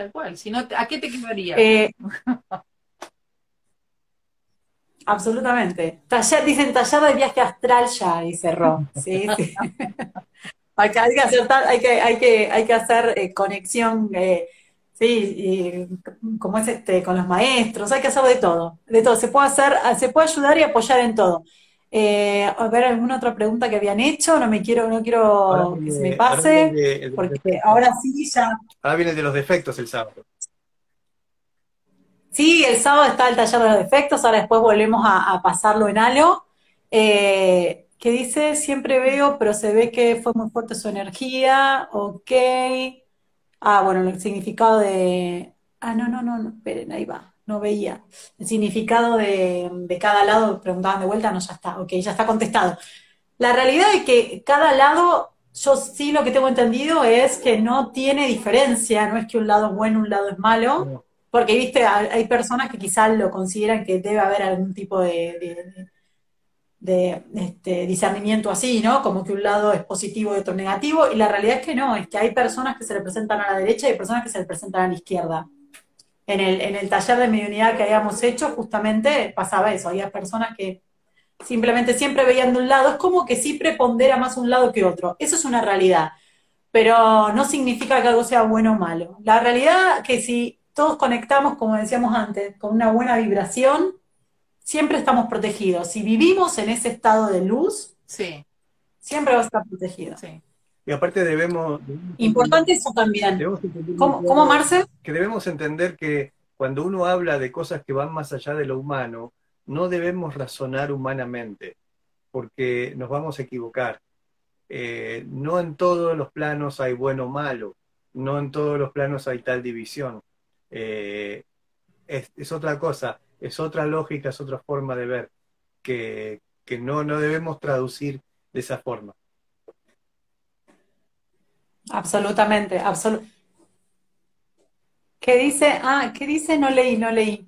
Tal cual, si no, ¿a qué te quedaría? Eh, absolutamente. Taller, dicen taller de viaje astral ya, y cerró. Sí, sí. hay, que, hacer, hay, que, hay, que, hay que hacer eh, conexión. Sí, y como es este, con los maestros, hay que hacer de todo, de todo. Se puede hacer, se puede ayudar y apoyar en todo. Eh, a ver, alguna otra pregunta que habían hecho, no me quiero, no quiero que se me pase, porque ahora sí ya. Ahora viene de los defectos el sábado. Sí, el sábado está el taller de los defectos, ahora después volvemos a, pasarlo en algo. Eh, que dice, siempre veo, pero se ve que fue muy fuerte su energía, ok. Ah, bueno, el significado de... Ah, no, no, no, no, esperen, ahí va, no veía. El significado de, cada lado, preguntaban de vuelta, no, ya está, ok, ya está contestado. La realidad es que cada lado, yo sí lo que tengo entendido es que no tiene diferencia, no es que un lado es bueno, un lado es malo, porque, viste, hay personas que quizás lo consideran que debe haber algún tipo de de este, discernimiento así, ¿no? Como que un lado es positivo y otro negativo, y la realidad es que no, es que hay personas que se representan a la derecha y hay personas que se representan a la izquierda. En el, en el taller de mediunidad que habíamos hecho, justamente pasaba eso, había personas que simplemente siempre veían de un lado, es como que sí prepondera más un lado que otro, eso es una realidad, pero no significa que algo sea bueno o malo. La realidad es que si todos conectamos, como decíamos antes, con una buena vibración, siempre estamos protegidos. Si vivimos en ese estado de luz, sí. siempre va a estar protegido. Y aparte debemos... Importante eso también. ¿Cómo, Marce? Que debemos entender que cuando uno habla de cosas que van más allá de lo humano, no debemos razonar humanamente, porque nos vamos a equivocar. Eh, no en todos los planos hay bueno o malo, no en todos los planos hay tal división. Eh, es otra cosa es otra lógica, es otra forma de ver, que, no, no debemos traducir de esa forma. Absolutamente, absolutamente. ¿Qué dice? Ah, ¿qué dice? No leí, no leí.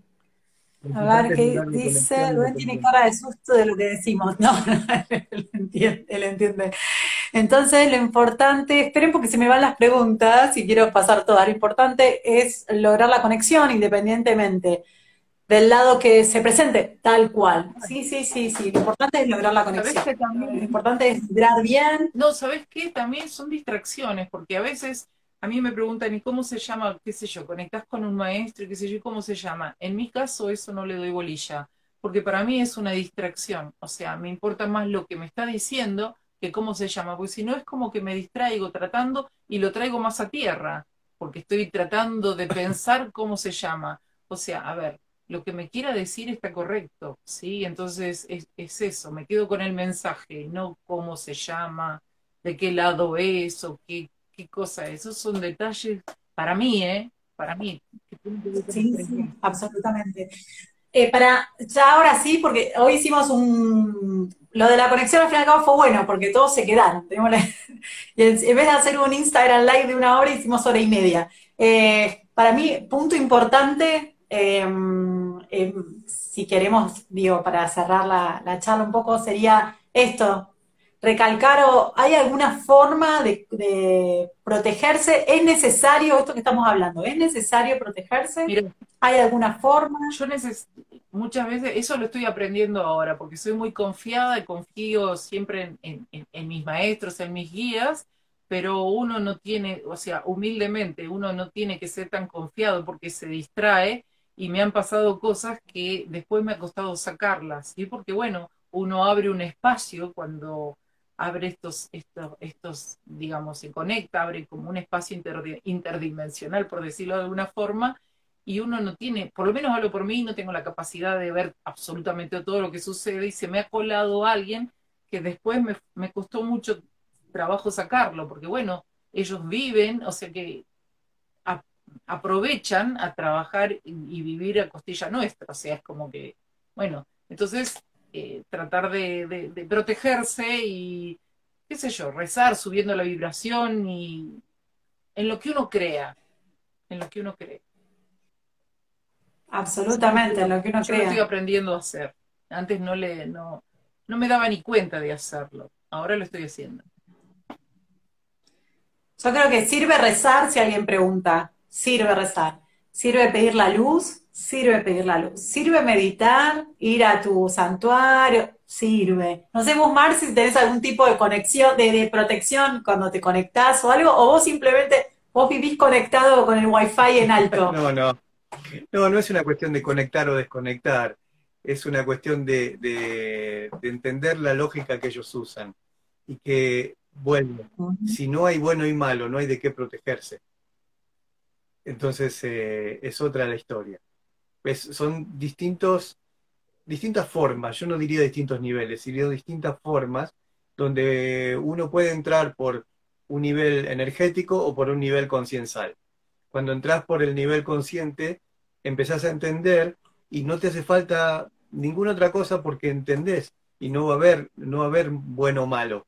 A ver, ¿qué dice? Rubén tiene cara de susto de lo que decimos. No, él entiende, él entiende. Entonces, lo importante, esperen porque se me van las preguntas y quiero pasar todas. Lo importante es lograr la conexión independientemente del lado que se presente, tal cual. Sí, sí, sí, sí. Lo importante es lograr la conexión. Lo importante es vibrar bien. No, ¿sabes qué? También son distracciones, porque a veces a mí me preguntan, ¿y cómo se llama? ¿Qué sé yo? ¿Conectás con un maestro? ¿Qué sé yo? ¿Cómo se llama? En mi caso, eso no le doy bolilla, porque para mí es una distracción. O sea, me importa más lo que me está diciendo que cómo se llama, porque si no es como que me distraigo tratando y lo traigo más a tierra, porque estoy tratando de pensar cómo se llama. O sea, a ver, lo que me quiera decir está correcto, ¿sí? Entonces es, eso, me quedo con el mensaje, no cómo se llama, de qué lado es o qué, qué cosa es. Esos son detalles para mí, ¿eh? Para mí. Sí, sí, absolutamente. Eh, para, ya ahora sí, porque hoy hicimos un... Lo de la conexión al fin y al cabo fue bueno, porque todos se quedaron. y en, vez de hacer un Instagram live de una hora, hicimos hora y media. Eh, para mí, punto importante, Em, em, si queremos, digo, para cerrar la, charla un poco, sería esto, recalcar o hay alguna forma de, protegerse, es necesario, esto que estamos hablando, es necesario protegerse, hay alguna forma. Yo muchas veces, eso lo estoy aprendiendo ahora, porque soy muy confiada y confío siempre en mis maestros, en mis guías, pero uno no tiene, o sea, humildemente, uno no tiene que ser tan confiado porque se distrae y me han pasado cosas que después me ha costado sacarlas, ¿sí? Porque bueno, uno abre un espacio cuando, abre estos, estos, estos, digamos, se conecta, abre como un espacio interdimensional, por decirlo de alguna forma, y uno no tiene, por lo menos hablo por mí, no tengo la capacidad de ver absolutamente todo lo que sucede y se me ha colado alguien que después me, me costó mucho trabajo sacarlo, porque bueno, ellos viven, o sea que aprovechan a trabajar y, vivir a costilla nuestra, o sea, es como que, bueno, entonces eh, tratar de, protegerse y, qué sé yo, rezar subiendo la vibración y en lo que uno crea, en lo que uno cree. Absolutamente, en lo que uno crea. Yo lo estoy aprendiendo a hacer. Antes no le, no, no me daba ni cuenta de hacerlo. Ahora lo estoy haciendo. Yo creo que sirve rezar si alguien pregunta sirve rezar, sirve pedir la luz, sirve pedir la luz, sirve meditar, ir a tu santuario, sirve. No sé vos, Mar, si tenés algún tipo de conexión, de, protección cuando te conectás o algo, o vos simplemente, vos vivís conectado con el wifi en alto. No, no. No, no es una cuestión de conectar o desconectar, es una cuestión de, de entender la lógica que ellos usan y que, bueno, si no hay bueno y malo, no hay de qué protegerse. Entonces eh, es otra la historia. son distintos, distintas formas, yo no diría distintos niveles, diría distintas formas donde uno puede entrar por un nivel energético o por un nivel conciencial. Cuando entras por el nivel consciente, empezás a entender y no te hace falta ninguna otra cosa porque entendés y no va a haber, no va a haber bueno o malo.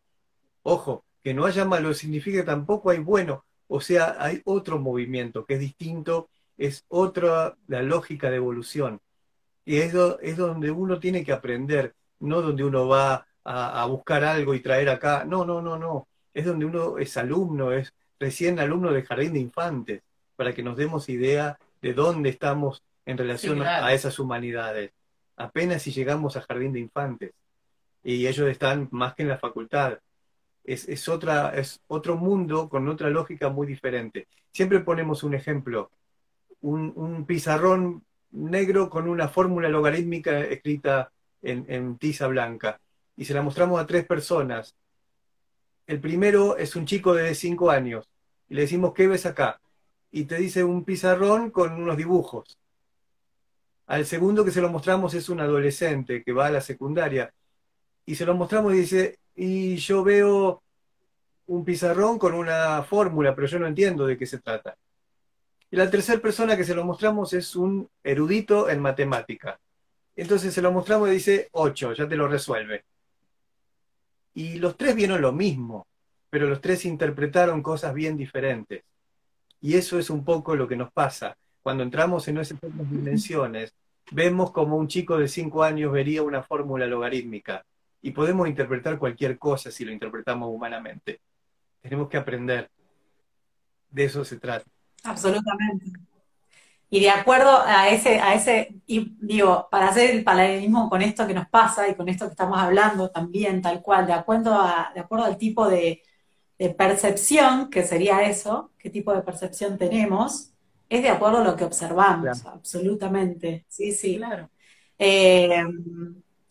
Ojo, que no haya malo significa que tampoco hay bueno, o sea, hay otro movimiento que es distinto, es otra la lógica de evolución. Y es, es donde uno tiene que aprender, no donde uno va a, buscar algo y traer acá. No, no, no, no. Es donde uno es alumno, es recién alumno de jardín de infantes, para que nos demos idea de dónde estamos en relación a esas humanidades. Apenas si llegamos a jardín de infantes. Y ellos están más que en la facultad es, otra, es otro mundo con otra lógica muy diferente. Siempre ponemos un ejemplo, un, pizarrón negro con una fórmula logarítmica escrita en, tiza blanca y se la mostramos a tres personas. El primero es un chico de cinco años y le decimos, ¿qué ves acá? Y te dice un pizarrón con unos dibujos. Al segundo que se lo mostramos es un adolescente que va a la secundaria y se lo mostramos y dice, y yo veo un pizarrón con una fórmula, pero yo no entiendo de qué se trata. Y la tercera persona que se lo mostramos es un erudito en matemática. Entonces se lo mostramos y dice 8, ya te lo resuelve. Y los tres vieron lo mismo, pero los tres interpretaron cosas bien diferentes. Y eso es un poco lo que nos pasa. Cuando entramos en esas dimensiones, vemos como un chico de 5 años vería una fórmula logarítmica y podemos interpretar cualquier cosa si lo interpretamos humanamente. Tenemos que aprender. De eso se trata. Absolutamente. Y de acuerdo a ese, a ese, y digo, para hacer el paralelismo con esto que nos pasa y con esto que estamos hablando también, tal cual, de acuerdo, a, de acuerdo al tipo de, percepción, que sería eso, qué tipo de percepción tenemos, es de acuerdo a lo que observamos, absolutamente. Sí, sí. Claro. Eh,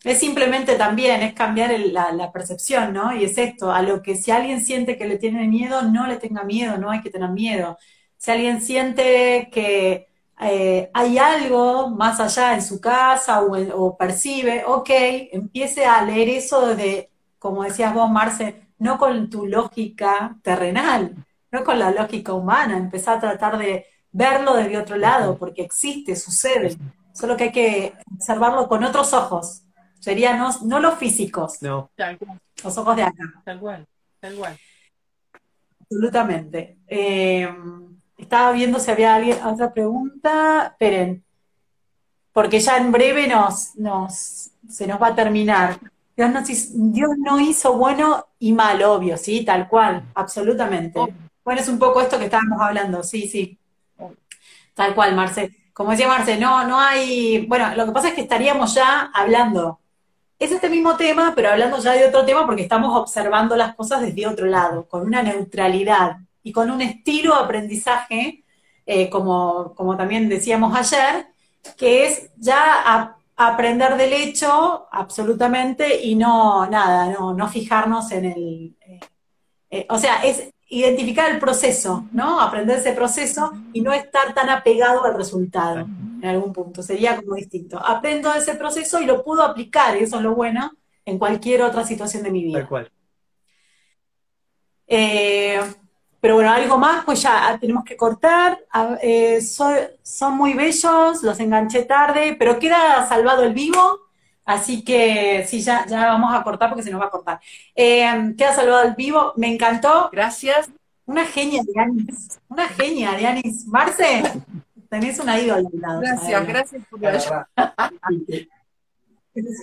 es simplemente también, es cambiar la, percepción, ¿no? Y es esto, a lo que si alguien siente que le tiene miedo, no le tenga miedo, no hay que tener miedo. Si alguien siente que eh, hay algo más allá en su casa o, percibe, ok, empiece a leer eso desde, como decías vos, Marce, no con tu lógica terrenal, no con la lógica humana, empezar a tratar de verlo desde otro lado, porque existe, sucede, solo que hay que observarlo con otros ojos, Sería no, no los físicos. No. Los ojos de acá. Tal cual, tal cual. Absolutamente. Eh, estaba viendo si había alguien, otra pregunta. Esperen. Porque ya en breve nos, nos, se nos va a terminar. Dios, Dios no hizo bueno y mal, obvio, sí, tal cual, absolutamente. Bueno, es un poco esto que estábamos hablando, sí, sí. Tal cual, Marce. Como decía Marce, no, no hay. Bueno, lo que pasa es que estaríamos ya hablando es este mismo tema, pero hablando ya de otro tema porque estamos observando las cosas desde otro lado, con una neutralidad y con un estilo de aprendizaje, eh, como, como también decíamos ayer, que es ya aprender del hecho, absolutamente, y no, nada, no, no fijarnos en el... Eh, eh, o sea, es identificar el proceso, ¿no? Aprender ese proceso y no estar tan apegado al resultado en algún punto. Sería como distinto. Aprendo ese proceso y lo puedo aplicar, y eso es lo bueno, en cualquier otra situación de mi vida. Tal cual. Eh, pero bueno, algo más, pues ya tenemos que cortar. Eh, son muy bellos, los enganché tarde, pero queda salvado el vivo. Así que sí, ya, ya vamos a cortar porque se nos va a cortar. Eh, queda salvado el vivo, me encantó. Gracias. Una genia, Dianis. Una genia, Dianis. Marce, tenés una ídola al lado. Gracias, gracias por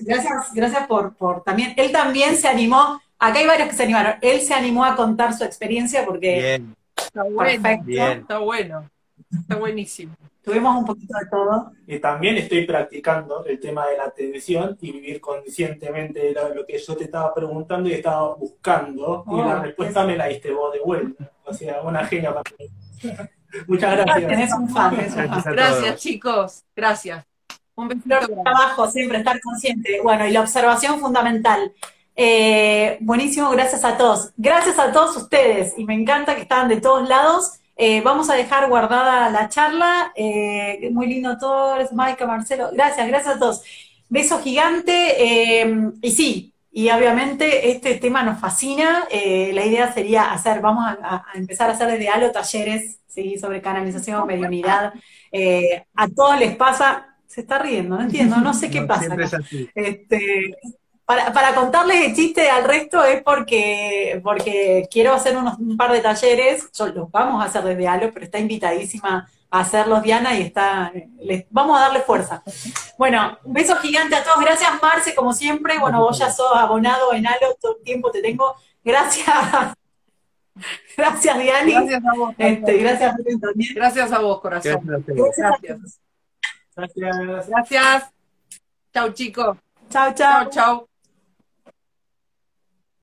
Gracias, gracias por, por también. Él también se animó Acá hay varios que se animaron. Él se animó a contar su experiencia porque. Está bueno, está bueno. Está buenísimo. Tuvimos un poquito de todo. Y también estoy practicando el tema de la atención y vivir conscientemente era lo que yo te estaba preguntando y estaba buscando. y la oh, respuesta me la diste vos de vuelta. O sea, una genia para mí. Muchas gracias. un fan, Gracias, chicos. Gracias. Un besito. Trabajo, siempre estar consciente. Bueno, y la observación fundamental. Eh, buenísimo, gracias a todos. Gracias a todos ustedes y me encanta que están de todos lados. Eh, vamos a dejar guardada la charla. Eh, muy lindo todos, Maika, Marcelo. Gracias, gracias a todos. Beso gigante. y sí, y obviamente este tema nos fascina. la idea sería hacer, vamos a, empezar a hacer desde Halo talleres ¿sí? sobre canalización, mediunidad. a todos les pasa, se está riendo, no entiendo, no sé qué pasa. Este, para, contarles el chiste al resto es porque, porque quiero hacer unos, un par de talleres, los vamos a hacer desde Halo, pero está invitadísima a hacerlos Diana y está, les, vamos a darle fuerza. Bueno, un beso gigante a todos, gracias Marce, como siempre, bueno, vos ya sos abonado en Halo, todo el tiempo te tengo, gracias. Gracias, Diani. Gracias a vos. Este, gracias también. Gracias a vos, corazón. Gracias. Gracias. Gracias. Chao, chicos. Chao, chao. Chao, chao.